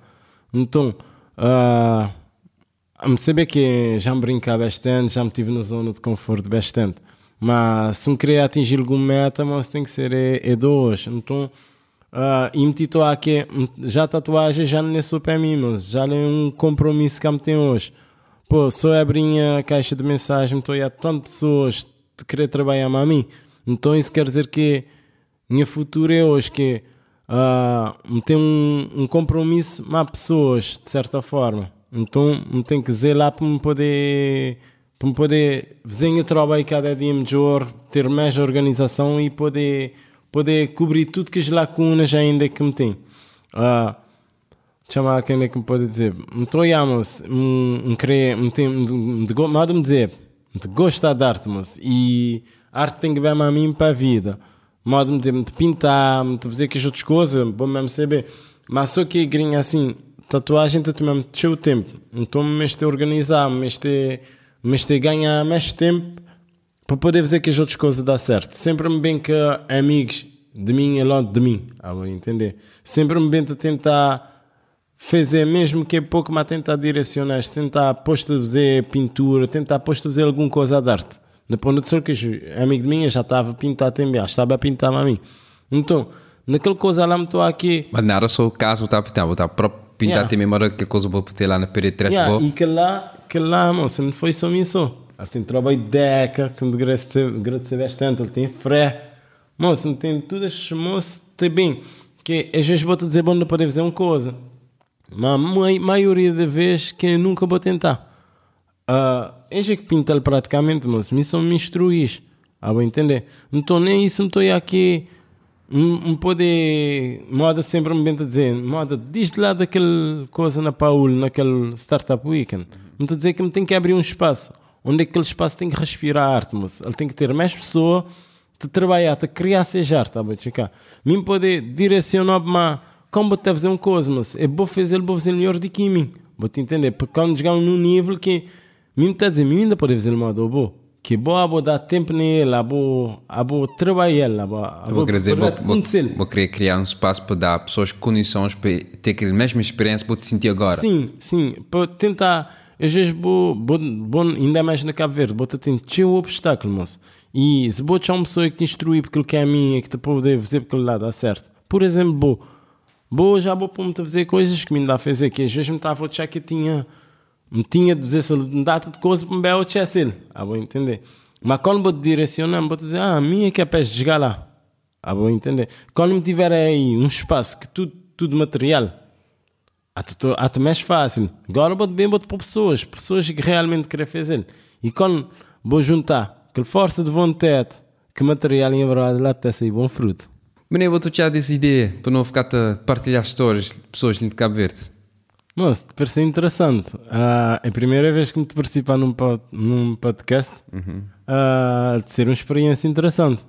B: Então, uh, me saber que já me brincar bastante, já me tive na zona de conforto bastante. Mas se me querer atingir alguma meta, mas tem que ser é, é dois. Então, Uh, e me titular aqui, já tatuagem já não é só para mim, já é um compromisso que me tem hoje. Pô, só abrir a caixa de mensagem, estou a tantas pessoas de querer trabalhar a mim. Então isso quer dizer que minha futuro é hoje que uh, me tem um, um compromisso com pessoas, de certa forma. Então me tem que dizer lá para me poder para me poder fazer trabalho cada dia melhor, ter mais organização e poder poder cobrir tudo que as lacunas ainda que me tem. Uh, chamar quem é que me pode dizer? Me troiamos, me querer, me tem, me me dizer, me gosta de arte, mas e arte tem que ver a mim para a vida. Modo me dizer, me pintar, me fazer que as outras coisas, bom mesmo saber. Mas só que grinha assim, tatuagem tu mesmo o tempo. Então me este organizar, me este, me este ganhar mais tempo para poder fazer que as outras coisas dá certo. Sempre me bem que amigos de mim é longe de mim, a entender? Sempre me bem a tentar fazer, mesmo que é pouco, mas tentar direcionar, tentar posto a fazer pintura, tentar posto a fazer alguma coisa de arte. Depois do que amigo de mim já estava a pintar também, estava a pintar a mim. Então, naquela coisa lá me estou aqui.
A: Mas não era só o caso, estava a pintar, estava próprio pintar yeah. também, mas que coisa vou ter lá na parede trás
B: yeah, E que lá, que lá, moça, não foi só isso. Ele tem trabalho de deca, que me agradecer bastante. Ele tem fé. Moço, não tem tudo moço, tem bem. Que às vezes vou te dizer bom, não poder fazer uma coisa. Mas a maioria das vezes que nunca vou tentar. Uh, é que pinta praticamente, mas me são me instruís. Ah, vou entender. Então nem isso me estou aqui não pode, moda sempre me a dizer, moda, diz lá daquela coisa na Paul, naquele Startup Weekend. Me a dizer que me tem que abrir um espaço, onde aquele espaço tem que respirar arte, mas ele tem que ter mais pessoas de trabalhar, de criar seja arte, tá bom, chica. Me pode direcionar para como te fazer uma coisa, mas é bom fazer, vou fazer melhor do que mim. Vou te entender, porque quando chegar num nível que, está a dizer, mim ainda pode fazer moda bom que boa vou dar tempo nele, vou, vou trabalhar lá, vou,
A: vou, dizer, vou, vou, vou, querer criar um espaço para dar a pessoas condições para ter aquela mesma experiência para te sentir agora.
B: Sim, sim, para tentar, vou, vou ainda mais na Cabo Verde, vou ter um obstáculo, moço. E se achar uma pessoa que te instrui porque ele quer a mim, que te pode fazer porque ele lá dá certo. Por exemplo, vou, vou já vou para me fazer coisas que me dá a fazer, que às vezes me estava a achar que tinha me tinha de dizer um data de coisa para me ver o Chessel. Ah, vou entender. Mas quando vou direcionar, vou dizer, ah, a minha é capaz de chegar lá. Ah, vou entender. Quando me tiver aí um espaço que tudo, tudo material, até, até mais fácil. Agora vou bem para pessoas, pessoas que realmente querem fazer. E quando vou juntar aquela força de vontade, que material em verdade lá até sair bom fruto.
A: Mas vou te essa ideia para não ficar a partilhar histórias de pessoas de Cabo Verde.
B: Moço, te parece interessante. Uh, é a primeira vez que me participar num, pod, num podcast. Uhum. Uh, de ser uma experiência interessante.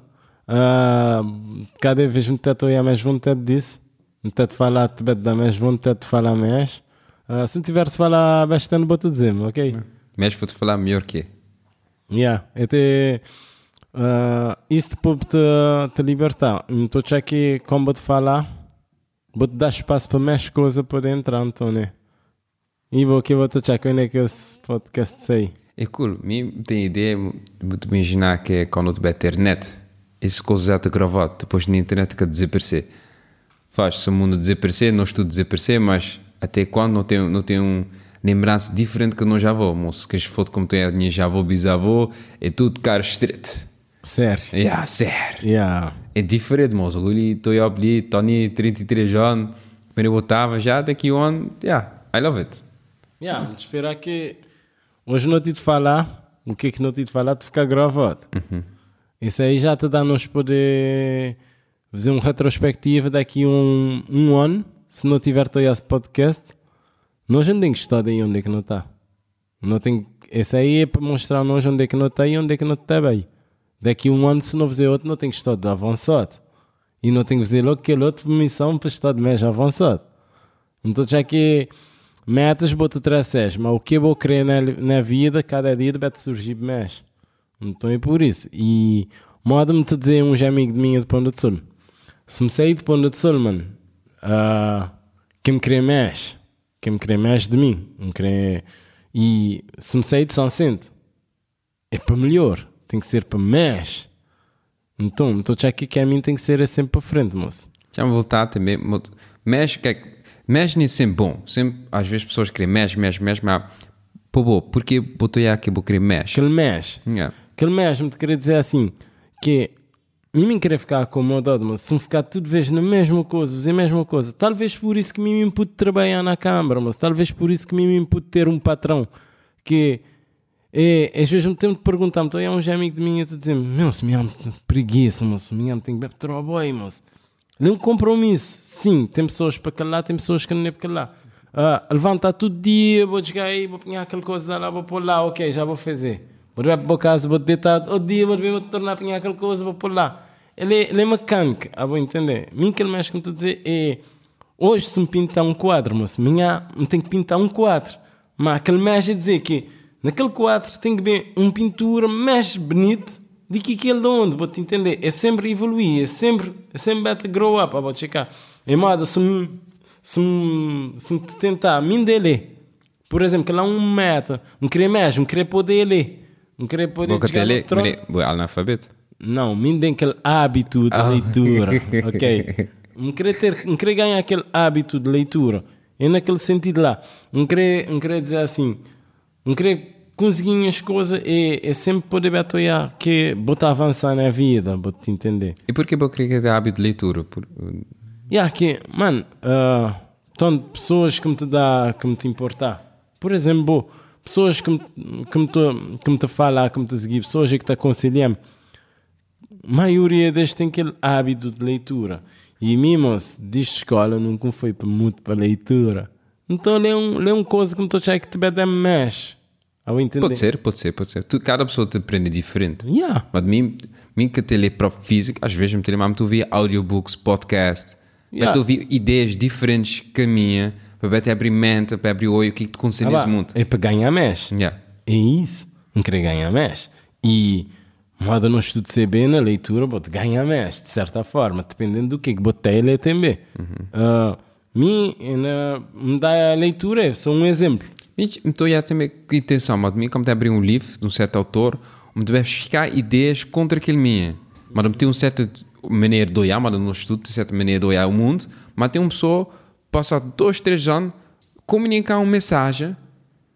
B: Uh, cada vez me teto a mais vontade disso. Me teto falar, te dá mais vontade de falar mais. Uh, se me tiver de falar bastante, vou te dizer, ok?
A: Mas vou te falar melhor que
B: Yeah, até uh, isso pode te, te libertar. Estou aqui como vou te falar. Vou te dar espaço para mais coisas poder entrar, Antônio. E vou que vou te achar quando é que esse podcast sai.
A: É cool. Mim tem ideia de imaginar que quando tiver internet, esse coisa está gravado, depois na internet que desaparecer. Faz-se o mundo desaparecer, nós tudo desaparecer, mas até quando não tem, não tem um lembrança diferente que nós já vou, moço. Que as fotos como tem a minha já avô, bisavô, é tudo cara estreito.
B: Sério?
A: Yeah, sério.
B: Yeah.
A: É diferente, moço. Ali estou a ali, Tony, 33 anos, quando eu botava já, daqui um ano, yeah, I love it.
B: Yeah, esperar que hoje não te falar, o que é que não te falar, tu ficar gravado. Uhum. Isso aí já te dá nos poder fazer uma retrospectiva daqui um, um ano, se não tiver todo esse podcast, nós não temos que estar aí onde é que não está. Não tem, esse aí é para mostrar nós onde é que não está e onde é que não está bem. Daqui um ano, se não fazer outro, não tem que estar de avançado. E não tem que fazer logo aquele outro missão para estar de mais avançado. Então já que metas vou-te traçar, mas o que vou querer na, na vida, cada dia vai surgir mais. Então é por isso. E modo-me te dizer um amigo de mim de Ponta de Sul. Se me sair de Ponta de uh, quem me quer mais, quem me quer mais de mim, me quer... e se me sair de São Centro, é para melhor tem que ser para mais. Então, então já que a mim tem que ser é sempre para frente, moço.
A: Já me voltar também. Mexe, que é, mexe nem sempre bom. Sempre, às vezes pessoas querem mexe, mexe, mexe, mas pô, bom, porque botou aí que vou querer mexe?
B: Aquele mexe. Yeah. Aquele mexe, me querer dizer assim, que mim querer ficar acomodado, mas se me ficar tudo vez na mesma coisa, fazer a mesma coisa, talvez por isso que mim me pude trabalhar na câmara, mas talvez por isso que mim me pude ter um patrão que é, às vezes me tempo de perguntar-me, então é um amigo de mim a dizer meu, se me amo preguiça, moço, me amo, tenho que beber trabalho, moço. Não compromisso. Sim, tem pessoas para calar, tem pessoas que não é para calar. Uh, levantar todo dia, vou chegar aí, vou pegar aquela coisa lá, vou pôr lá, ok, já vou fazer. Vou ir para casa, vou deitar, outro dia vou, vou tornar a pegar aquela coisa, vou pôr lá. Ele ele é mecânico, ah, vou entender. Mim que ele mexe, como estou a dizer, é... Hoje se me pintar um quadro, moço, amanhã me tem que pintar um quadro. Mas aquele mexe a dizer que Naquele quadro tem que ver uma pintura mais bonita do que aquele de onde, vou-te entender. É sempre evoluir, é sempre, é sempre better grow up, vou checar. É moda, se me, se me, se me tentar, me dele. Por exemplo, que lá um meta, um querer mais, um querer poder ler, um querer poder
A: tele, é analfabeto?
B: Não, me tem aquele hábito de ah. leitura, ok? Um querer, ter, querer ganhar aquele hábito de leitura. É naquele sentido lá. Um querer, querer dizer assim, não querer conseguir as coisas é, é sempre poder atuar que botar avançar na vida, vou te entender.
A: E por que eu queria ter hábito de leitura? Por...
B: Yeah, que, mano, uh, estão pessoas que me te dá, que me te importar. Por exemplo, pessoas que me, que me, te, que me te falam, que me te seguem, pessoas que te aconselham. a maioria deles tem aquele hábito de leitura. E mesmo de escola nunca foi muito para leitura. Então lê um, lê um coisa que me estou a que te bem mexe. Ao entender.
A: Pode ser, pode ser, pode ser. Tu, cada pessoa te aprende diferente.
B: Yeah.
A: Mas mim, mim que te lê próprio físico, às vezes me telefone, tu ouvir audiobooks, podcast,
B: Yeah.
A: para tu ouvir ideias diferentes que a minha, para te abrir mente, para abrir o olho, o que é que tu conheces
B: Ah,
A: nesse mundo.
B: é para ganhar mexe.
A: Yeah.
B: É isso. Não querer ganhar mexe. E moda não estudo bem na leitura, vou ganhar mexe, de certa forma, dependendo do que que botei ler também. Ah, mim, na, me dá a leitura, é só um exemplo.
A: Então, já também com intenção, mas mim, como te abrir um livro de um certo autor, me deve ficar ideias contra aquele minha. Mas tem uma certa maneira de olhar, mas não estudo, tem certa maneira de olhar o mundo, mas tem uma pessoa, passar dois, três anos, comunicar uma mensagem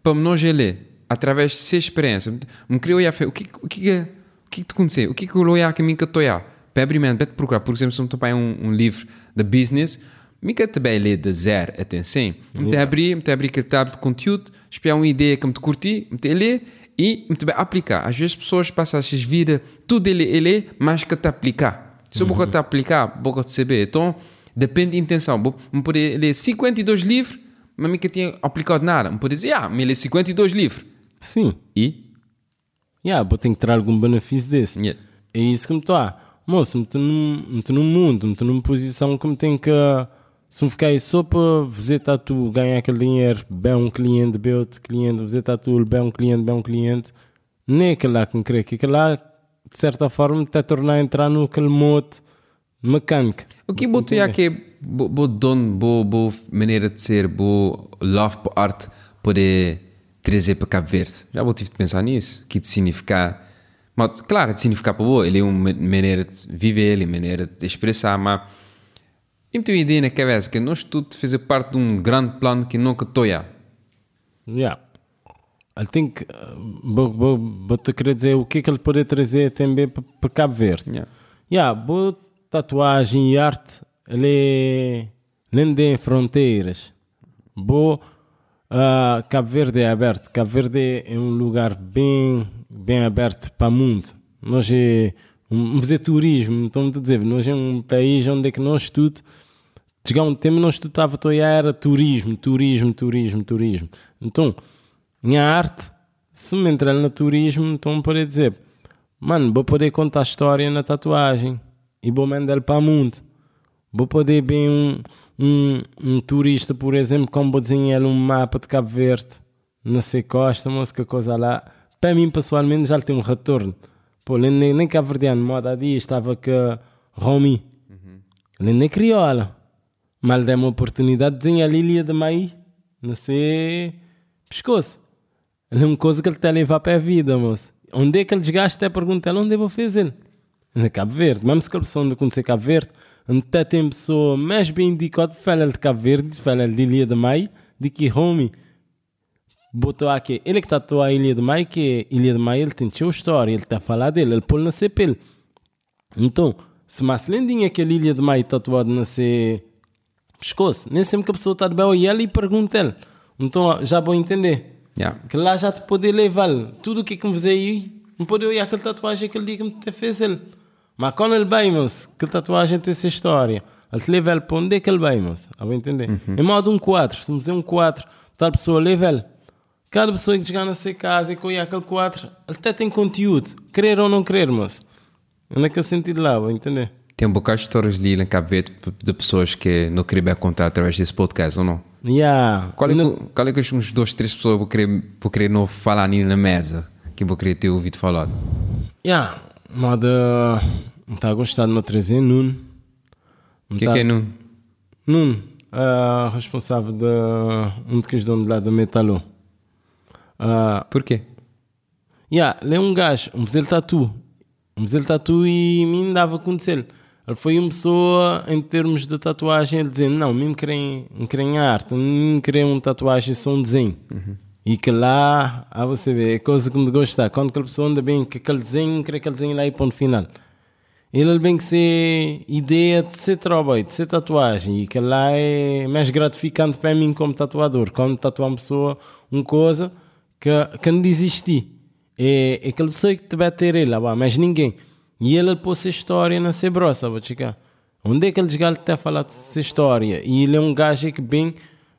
A: para nós ler, através de sua experiência. Me queria olhar, o que, o que, o que, que te aconteceu? O que que eu que a mim que eu estou a olhar? Para procurar, por exemplo, se eu estou um, um livro de business, me quer também ler de zero até 100. Me te abrir, me te abrir aquele tab de conteúdo, espiar uma ideia que me te curti, me te ler e me te aplicar. Às vezes pessoas passam as vidas tudo ele ele, mas que te aplicar. Se eu vou te aplicar, vou te saber. Então, depende da intenção. Me poder ler 52 livros, mas que tinha aplicado nada. Me poder dizer, ah, me ler 52 livros.
B: Sim.
A: E?
B: Yeah, vou ter que ter algum benefício desse.
A: Yeah.
B: É isso que me estou a. Moço, me estou num, mundo, me estou numa posição que me tem que. Se me ficar aí só para visitar tu, ganhar aquele dinheiro, bem um cliente, bem outro cliente, visitar tu, bem um cliente, bem um cliente, nem aquele lá que me crê, que aquele lá, de certa forma, te tornar a entrar no aquele mote mecânico.
A: O que boto já que é bo, bo dono, bo, bo maneira de ser, bo love por arte poder trazer para Cabo Verde? Já vou tive de pensar nisso, que de significar. Mas, claro, de significar para boa, ele é uma maneira de viver, ele é uma maneira de expressar, mas eu tenho uma ideia na cabeça que nós tudo fazer parte de um grande plano que nunca estou já.
B: Yeah. Ele tem que. Vou, vou, vou te querer dizer o que é que ele pode trazer também para, para Cabo Verde.
A: Yeah.
B: Yeah, boa tatuagem e arte, ele não tem fronteiras. Boa, ah, Cabo Verde é aberto. Cabo Verde é um lugar bem, bem aberto para o mundo. Nós é um, fazer turismo, então te dizer, nós é um país onde é que nós tudo chegar um tempo nós tudo estava era turismo, turismo, turismo, turismo. Então, minha arte, se me entrar no turismo, então pode dizer, mano, vou poder contar a história na tatuagem e vou mandar para o mundo. Vou poder ver um, um, um turista, por exemplo, como vou desenhar um mapa de Cabo Verde, na sei costa, que coisa lá. Para mim, pessoalmente, já tem um retorno. Pô, nem, nem Cabo Verdeano, moda a dia, estava com Romy. Ele nem crioula. Mas deu uma oportunidade de desenhar a Lilia de Maí, não sei, pescoço. É uma coisa que ele está a levar para a vida, moço. Onde é que ele desgasta é perguntar onde eu vou fazer? Na Cabo Verde. Mesmo se a pessoa não conhecer Cabo Verde, até tem pessoa mais bem indicada de falar de Cabo Verde, de falar de Lilia de Maí, de que Romy botou aqui. Ele que tatuou a Ilha de Maí, que Ilha de Maí, ele tem sua história, ele está a falar dele, ele pôs na CPL. Então, se mais lindinha aquela Ilha de Maí tatuada na C pescoço, nem sempre que a pessoa está de bem e ela e pergunta ele. Então, já vou entender.
A: Yeah.
B: Que lá já te pode levar tudo o que é que me fez aí, não pode olhar aquela tatuagem que ele diz que me fez ele. Mas quando ele vai, mas aquela tatuagem tem essa história, ele te leva ele para onde é que ele vai, mas, a entender? Em modo um quadro, se me um quadro, tal pessoa leva ele. Cada pessoa que chegar na sua casa e que olhar aquele quadro, ele até tem conteúdo, querer ou não querer, mas, é naquele sentido lá, vou entender?
A: Tem um bocado de histórias ali na Cabo Verde de pessoas que não queriam contar através desse podcast, ou não?
B: Yeah.
A: Qual é,
B: não-
A: que, qual é que uns dois, três pessoas vou querer, vou querer não falar ali na mesa que vou querer ter ouvido falar?
B: Yeah, Não está a gostar de me trazer Nuno.
A: O que é que é Nuno?
B: Nuno, ah, responsável de um dos donos lá da Metalô. Ah,
A: Por quê?
B: yeah, ele é um gajo, um fazer tatu. Um fazer tatu e me dava a conhecer. Ele foi uma pessoa, em termos de tatuagem, ele dizendo: Não, me querem, me querem arte, me querem uma tatuagem, só um desenho. E que lá, a você ver, é coisa que me gosta. Quando aquela pessoa anda bem, que aquele desenho, quer aquele desenho lá e ponto final. Ele tem que ser ideia de ser trabalho, de ser tatuagem, e que lá é mais gratificante para mim como tatuador. Quando tatuar uma pessoa, uma coisa que, que não desistir. É, é aquela pessoa que te vai ter ele, lá, mas ninguém. E ele pôs a história na sebrossa, vou chegar. Onde é que eles galos até falar dessa história? E ele é um gajo que bem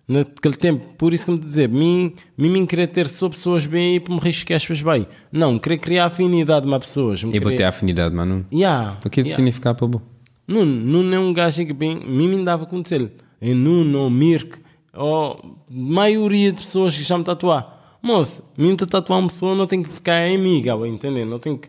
B: naquele tempo, por isso que me dizer, mim, mim, querer ter só pessoas bem e para me riscar as bem. Não, querer criar afinidade com pessoas.
A: E bater afinidade, mano.
B: Yeah,
A: O que é
B: yeah.
A: significa para bom?
B: Não, não é um gajo que bem, mim me dava acontecer. É Nuno, ou Mirk, ou maioria de pessoas que já me tatuar. Moço, mim te tatuar uma pessoa não tem que ficar amiga, vai entender? Não tem que,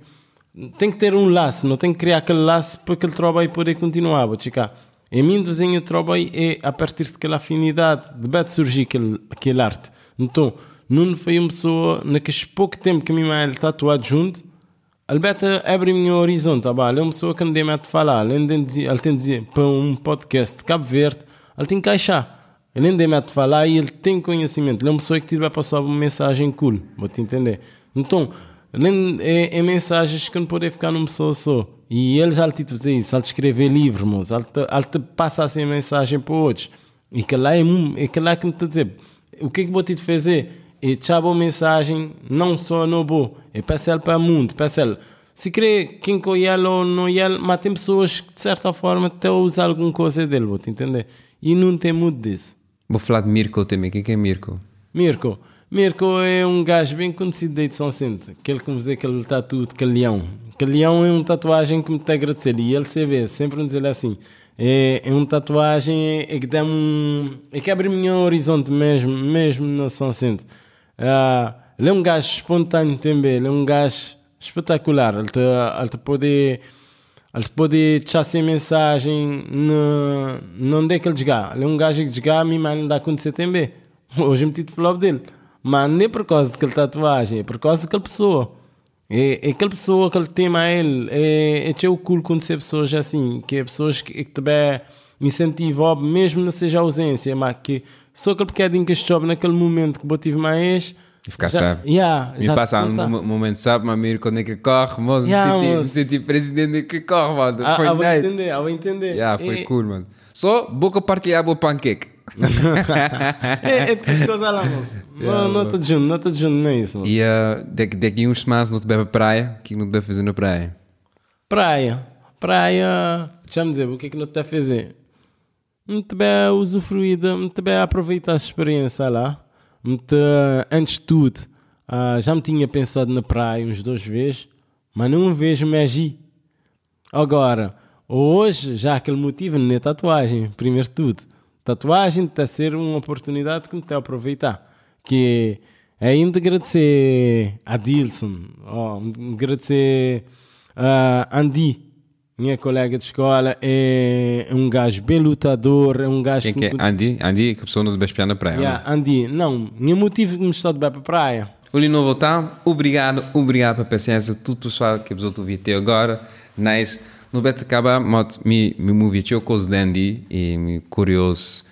B: tem que ter um laço, não tem que criar aquele laço para aquele trabalho poder continuar, vou checar. Em mim, desenho de trabalho é a partir daquela afinidade, deve surgir aquele, aquele arte. Então, Nuno foi uma pessoa, naquele pouco tempo que a minha mãe tatuado junto, Alberto abre o meu horizonte, tá? Ele é uma pessoa que não tem mais de falar. Ele tem de dizer, ele tem de dizer para um podcast de Cabo Verde, ele tem que encaixar. Ele não tem mais de falar e ele tem conhecimento. Ele é uma pessoa que te vai passar uma mensagem cool, vou te entender. Então, é, é mensagens que não podem ficar numa pessoa só. E ele já lhe te fazer isso, ele te escrever livro, moço. Ele te, passa assim a mensagem para outros. E que lá é, é que lá que me está a dizer, o que é que vou te fazer? É deixar boa mensagem, não só no bo, é passar para o mundo, passar. Se crê quem ele ou não ele, mas tem pessoas que de certa forma até usam alguma coisa dele, vou te entender. E não tem muito disso.
A: Vou falar de Mirko também. Quem que é Mirko?
B: Mirko. Mirko é um gajo bem conhecido da São Centro. Aquele que me dizer aquele tatu de Calhão. Calhão é uma tatuagem que me está a agradecer. E ele se vê, sempre me dizer assim. É, é uma tatuagem é que dá um. É que abre o meu horizonte mesmo, mesmo na São Centro. Ah, ele é um gajo espontâneo também. Ele é um gajo espetacular. Ele te, ele te pode. Ele te pode deixar sem mensagem no, onde é que ele jogar. Ele é um gajo que jogar, a mim mas não dá a acontecer também. Hoje meti de flop dele. Mas é por causa daquela tatuagem, é por causa daquela pessoa. É, é aquela pessoa que ele tem a ele. É, é o cool conhecer pessoas assim, que é pessoas que, que também me incentivam, mesmo não seja ausência, mas que só aquele bocadinho que estive naquele momento que eu tive mais.
A: E ficar
B: já,
A: sabe.
B: Yeah,
A: Me
B: já
A: passa um mo- momento, sabe, mas Mirko onde é que corre, moço, me,
B: Yeah,
A: senti, me
B: moço.
A: senti presidente que corre, mano.
B: Ah,
A: Foi
B: ah, vou
A: nice.
B: entender, ah, vou entender.
A: Yeah, foi
B: É-
A: cool, mano. Só boca partilhar o pancake.
B: É, é de que as coisas lá, moço. Não, não estou junto, não estou junto, não é isso, moço.
A: E uh, daqui, daqui uns semanas não te bebe pra praia. O que não te bebe fazer na praia?
B: Praia. Praia. Deixa-me dizer, o que é que não te a fazer? Muito bem usufruir, de- muito bem aproveitar a experiência lá. Muito, antes de tudo, ah, já me tinha pensado na praia uns dois vezes, mas não vejo magia. Agora, hoje, já aquele motivo não é tatuagem, primeiro de tudo. Tatuagem está a ser uma oportunidade que me está a aproveitar. Que é ainda agradecer a Dilson, oh, agradecer a Andy, minha colega de escola, é um gajo bem lutador, é um gajo
A: Quem que é? Andy? Andy, que a pessoa não bebe espiar na praia. não?
B: Yeah, Andy, não, nenhum motivo que me está de para a praia.
A: O Lino voltar, obrigado, obrigado pela paciência, tudo pessoal que vos ouvi até agora, nice. No beto acaba, mas me, me movi tinha coisa de Andy e me curioso,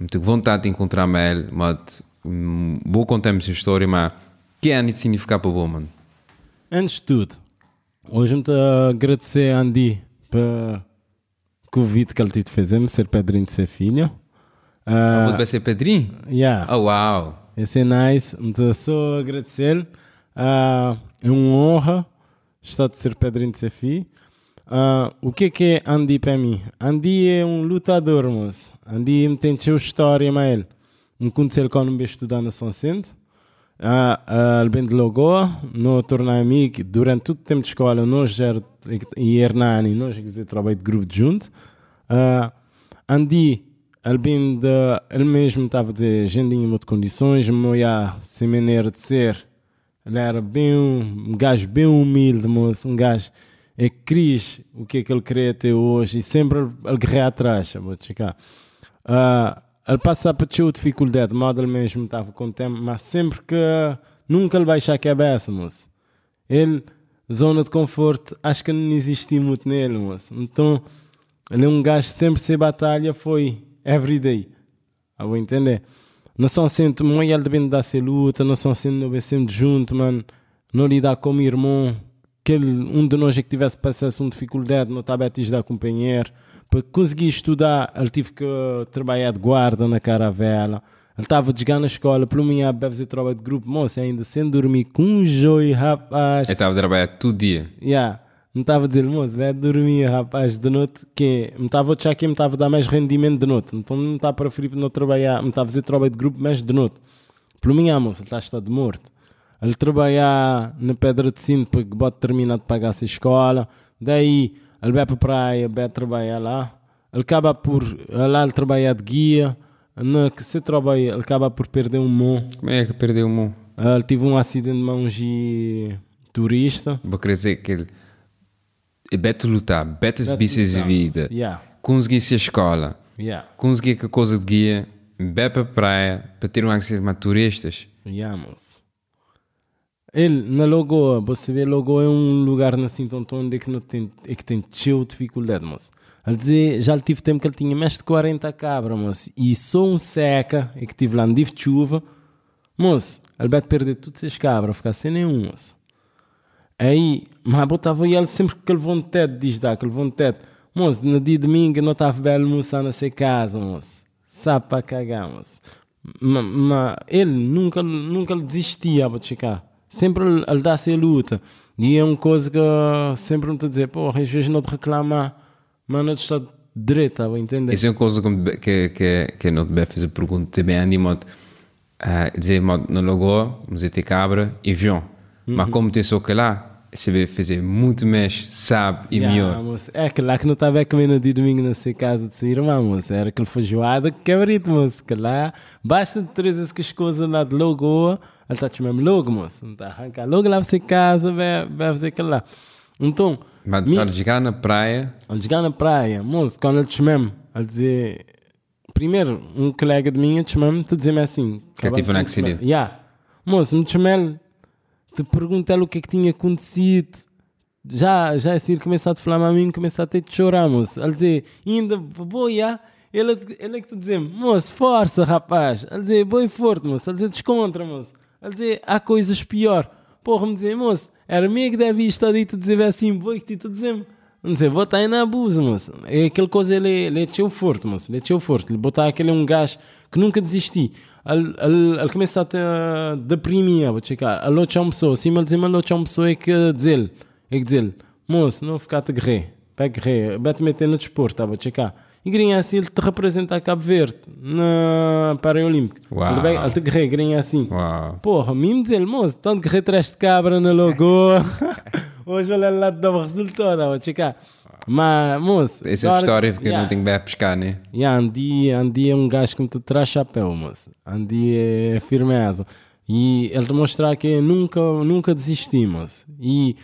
A: me tenho vontade de encontrar ele, mas hum, vou contar-me essa história, mas que é Andy significa para o mano?
B: Antes de tudo, hoje me a agradecer a Andy pelo convite que ele te fez-me, ser padrinho de ser filho.
A: Ah,
B: Uh,
A: vou ser padrinho?
B: yeah.
A: Oh, uau!
B: Esse é nice. Então, só agradecer. Ah, é uma honra estar de ser padrinho de ser filho. Ah, o que é que é Andy para mim? Andy é um lutador, moço. Andy me tem sua história, mas. Me conheceu quando me estudar na São Centro. Ah, ah, ele vem de Lagoa, no tornei amigo durante todo o tempo de escola, nós já e Hernani, nós fazíamos trabalho de grupo junto. Ah, Andy, ele mesmo estava a dizer, gente em muitas condições, mas sem maneira de ser. Ele era bem um gajo bem humilde, moço, um gajo é Cris, o que é que ele queria até hoje, e sempre ele, guerreia atrás, vou checar. Ah, ele passa por sua dificuldade, mas ele mesmo estava com tempo, mas sempre que nunca ele baixa a cabeça, moço. Ele, zona de conforto, acho que não existe muito nele, moço. Então, ele é um gajo sempre se batalha, foi everyday. Ah, vou entender? Não são sempre, mãe, ele depende da luta, não são sempre, não sempre junto, mano. Não lidar como irmão. Que ele, um de nós é que tivesse passado uma dificuldade, não estava a dar companheiro. Para conseguir estudar, ele tive que trabalhar de guarda na caravela. Ele estava a jogar na escola, pelo menos a fazer trabalho de grupo. Moça, ainda sem dormir com um joio, rapaz.
A: Eu estava a trabalhar todo dia.
B: Yeah. me estava a dizer, moço, vai dormir, rapaz, de noite, que me estava a achar que me estava a dar mais rendimento de noite. Então não está para preferir não trabalhar, me estava a fazer trabalho de grupo, mas de noite. Pelo mim, moço, ele está estado morto. Ele trabalhar na Pedra de Cinto para que bote terminar de pagar a escola, daí ele vai para a praia, vai trabalhar lá. Ele acaba por, lá ele trabalhar de guia, na que se trabalha, ele acaba por perder um mão.
A: Como é que perdeu o mão?
B: Ele teve um acidente de mãos de turista.
A: Vou querer dizer que ele é beto lutar, beto as bichas de vida,
B: Yeah,
A: conseguir ser escola,
B: yeah,
A: conseguir que a coisa de guia, vai para a praia para ter um acidente de turistas.
B: yeah, moço. Ele, na Lagoa, você vê, Lagoa é um lugar na Sintontão onde é que, não tem, é que tem cheio de dificuldade, moço. Ele dizer, já tive tempo que ele tinha mais de 40 cabras, moço, e só um seca, e que tive lá dia de chuva, moço, ele vai perder todas as cabras, ficar sem nenhum, moço. Aí, mas botava ele sempre com aquele vontade, diz dá, aquele vontade. Moço, no dia de domingo não estava bem almoçar nessa casa, moço. Sabe para cagar, moço. Mas ma, ele nunca, nunca desistia, vou checar. Sempre ele, ele dá-se a luta. E é uma coisa que sempre me está a dizer, pô, às vezes não te reclamar, mas não te está direita, vou entender?
A: Isso é uma coisa que, que, que, não te fazer pergunta também, Andy, modo, ah, dizer, modo, no logo, mas ter cabra e avião. Mas como tem só que lá, você vai fazer muito mais, sabe, e
B: Yeah,
A: melhor.
B: É que lá que não estava a comer no dia de domingo na casa de sua irmã, moço. Era aquele feijoada que cabrito, moço. Que lá, basta de trazer essas coisas lá de Lagoa, ele está te mesmo logo, moço. Não está a arrancar logo lá sua casa, vai, vai fazer aquilo lá. Então,
A: Mas
B: Mi-
A: para chegar na praia,
B: ele chegar na praia, moço, quando ele te mesmo, ele dizer... Primeiro, um colega de mim, te mesmo, te dizer-me assim...
A: Que teve um
B: de
A: acidente.
B: Yeah. Moço, me chamei te perguntar o que é que tinha acontecido. Já, já assim, começar a te falar a mim, começar a ter de chorar, moço. Ele dizer, ainda, boia, ele, ele é que te dizer, moço, força, rapaz. Ele dizer, boi forte, moço. Ele dizer, descontra, moço. Ele dizer, há coisas pior. Porra, me dizer, moço, era mim que deve estar te dizer assim, boi que te dizer não sei, botar aí na abuso, moço. É aquele coisa, ele, ele é forte, moço. Ele é forte. Ele botar aquele um gajo que nunca desisti. Ele, ele, ele começa a te deprimir, vou checar. Ele outro almoçou. Sim, ele diz, mas outro almoçou é que dizer é que dizer moço, não ficar te guerrer. Vai te meter no desporto, tá, vou checar. E grinha assim, ele te representa a Cabo Verde na Paralímpica.
A: Uau.
B: Vai- ele te guerrer, grinha assim.
A: uau.
B: Porra, mim dizer, moço, tanto que retraste de cabra na Lagoa. Hoje olha lá, dava resultado, vou checar. Mas, moço.
A: Essa é a história porque eu
B: Yeah.
A: não tenho bem a pescar, né?
B: Yeah, Andy, Andy é um gajo que me traz chapéu, moço. Andy é firmeza. E ele te mostrar que nunca, nunca desistimos. E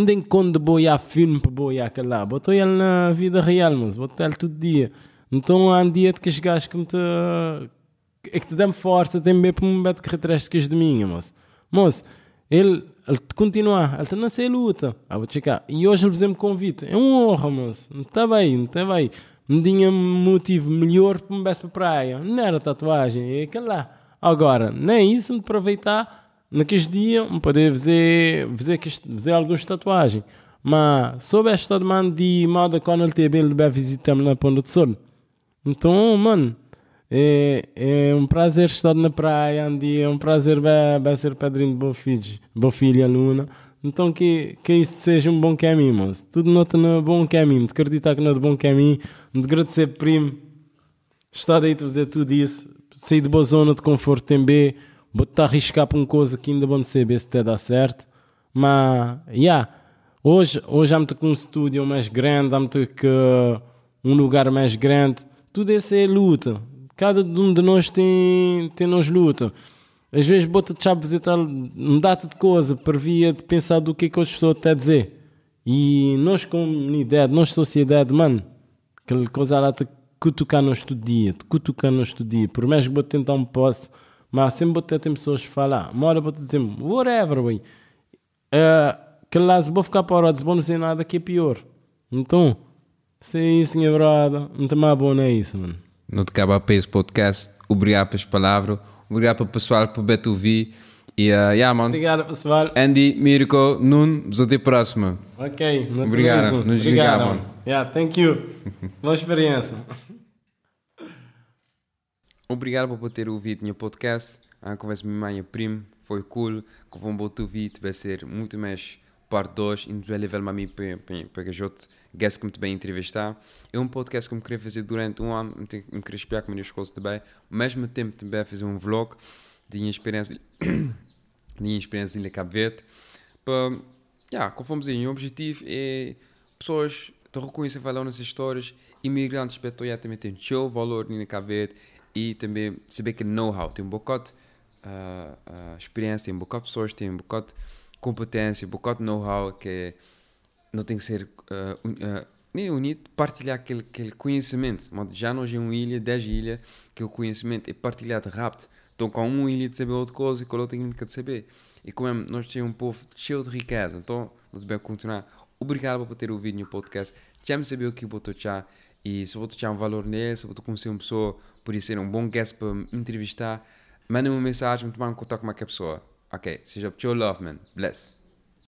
B: não tem quando boiar filme para boiar aquele lá. Botou ele na vida real, moço. Botou ele todo dia. Então Andy é de que os gajos que me te... É que te dão força, tem bem para me bater que retraste que de mim, moço. Moço, ele, ele continua, ele na sua luta. Ah, vou checar. E hoje ele fez-me convite. É uma honra, moço. Não está bem, não está bem. Não tinha motivo melhor para me bater para a praia. Não era tatuagem, é aquele lá. Agora, nem isso me aproveitar naqueles dias, me poder fazer, fazer, fazer algumas tatuagens. Mas soube esta demanda de moda quando ele teve ele vai visitar-me na Ponta do Sol. Então, mano, é, é um prazer estar na praia, Andy, é um prazer vai, vai ser padrinho de boa filha, boa filha Luna. Então que, que isso seja um bom caminho, moço. Tudo nota no bom caminho, de acreditar que não é de bom caminho, de agradecer primo, estar aí a fazer tudo isso, sair de boa zona de conforto também, a arriscar para uma coisa que ainda vão saber se te dá certo. Mas, yeah, hoje, hoje há muito com um estúdio mais grande, há muito que um lugar mais grande, tudo isso é luta. Cada um de nós tem, tem nos luta. Às vezes bota-te a visitar um data de coisa, para via de pensar do que é que outra pessoa está a dizer. E nós, comunidade, nós, sociedade, mano, aquela coisa lá te cutucar nós todo dia, te cutucar nós todo dia. Por mais que vou tentar um posso, mas sempre ter tem pessoas a falar. Hora vou te dizer, whatever, wey. Uh, que lá se vou ficar parado, se vou não sei nada, que é pior. Então, se é isso, minha brada, não tem mais bom, não é isso, mano.
A: Não te acaba para esse podcast. Obrigado pelas palavras. Obrigado para o pessoal por beto ouvir. E, uh, yeah, mano.
B: Obrigado, pessoal.
A: Andy, Mirko, Nuno, vos até a próxima.
B: Ok,
A: Obrigado, nos
B: Obrigado, mano. Yeah, thank you. Boa experiência.
A: Obrigado por ter ouvido o meu podcast. A conversa com minha mãe e primo foi cool. Que vão botar ouvir, vai ser muito mais parte 2, e vai levar-me a mim para, que outro guest que me bem entrevistar. É um podcast que eu queria fazer durante um ano, me, queria espiar com a minha escola também, ao mesmo tempo também fazer um vlog de minha experiência, de minha experiência em Cabo Verde, para, yeah, conforme o objetivo é pessoas te reconhecer valor nessas histórias, imigrantes para também tem seu valor em Cabo Verde, e também saber que know-how, tem um bocado uh, uh, experiência, tem um bocado pessoas, tem um bocado competência, um bocado know-how que não tem que ser uh, uh, nem unido, partilhar aquele, aquele conhecimento. Já nós é uma ilha, 10 ilhas, que o conhecimento é partilhado rápido. Então, com um ilha de saber outra coisa e com outra ilha de saber. E como é, nós temos um povo cheio de riqueza, então nós devemos continuar. Obrigado por ter ouvido o podcast. Já me sabia o que vou já e se vou deixar um valor nele, se vou conhecer uma pessoa, por ser um bom guest para me entrevistar, manda-me uma mensagem, me tomar um contato com uma pessoa. Ok, seja o love, man. Bless.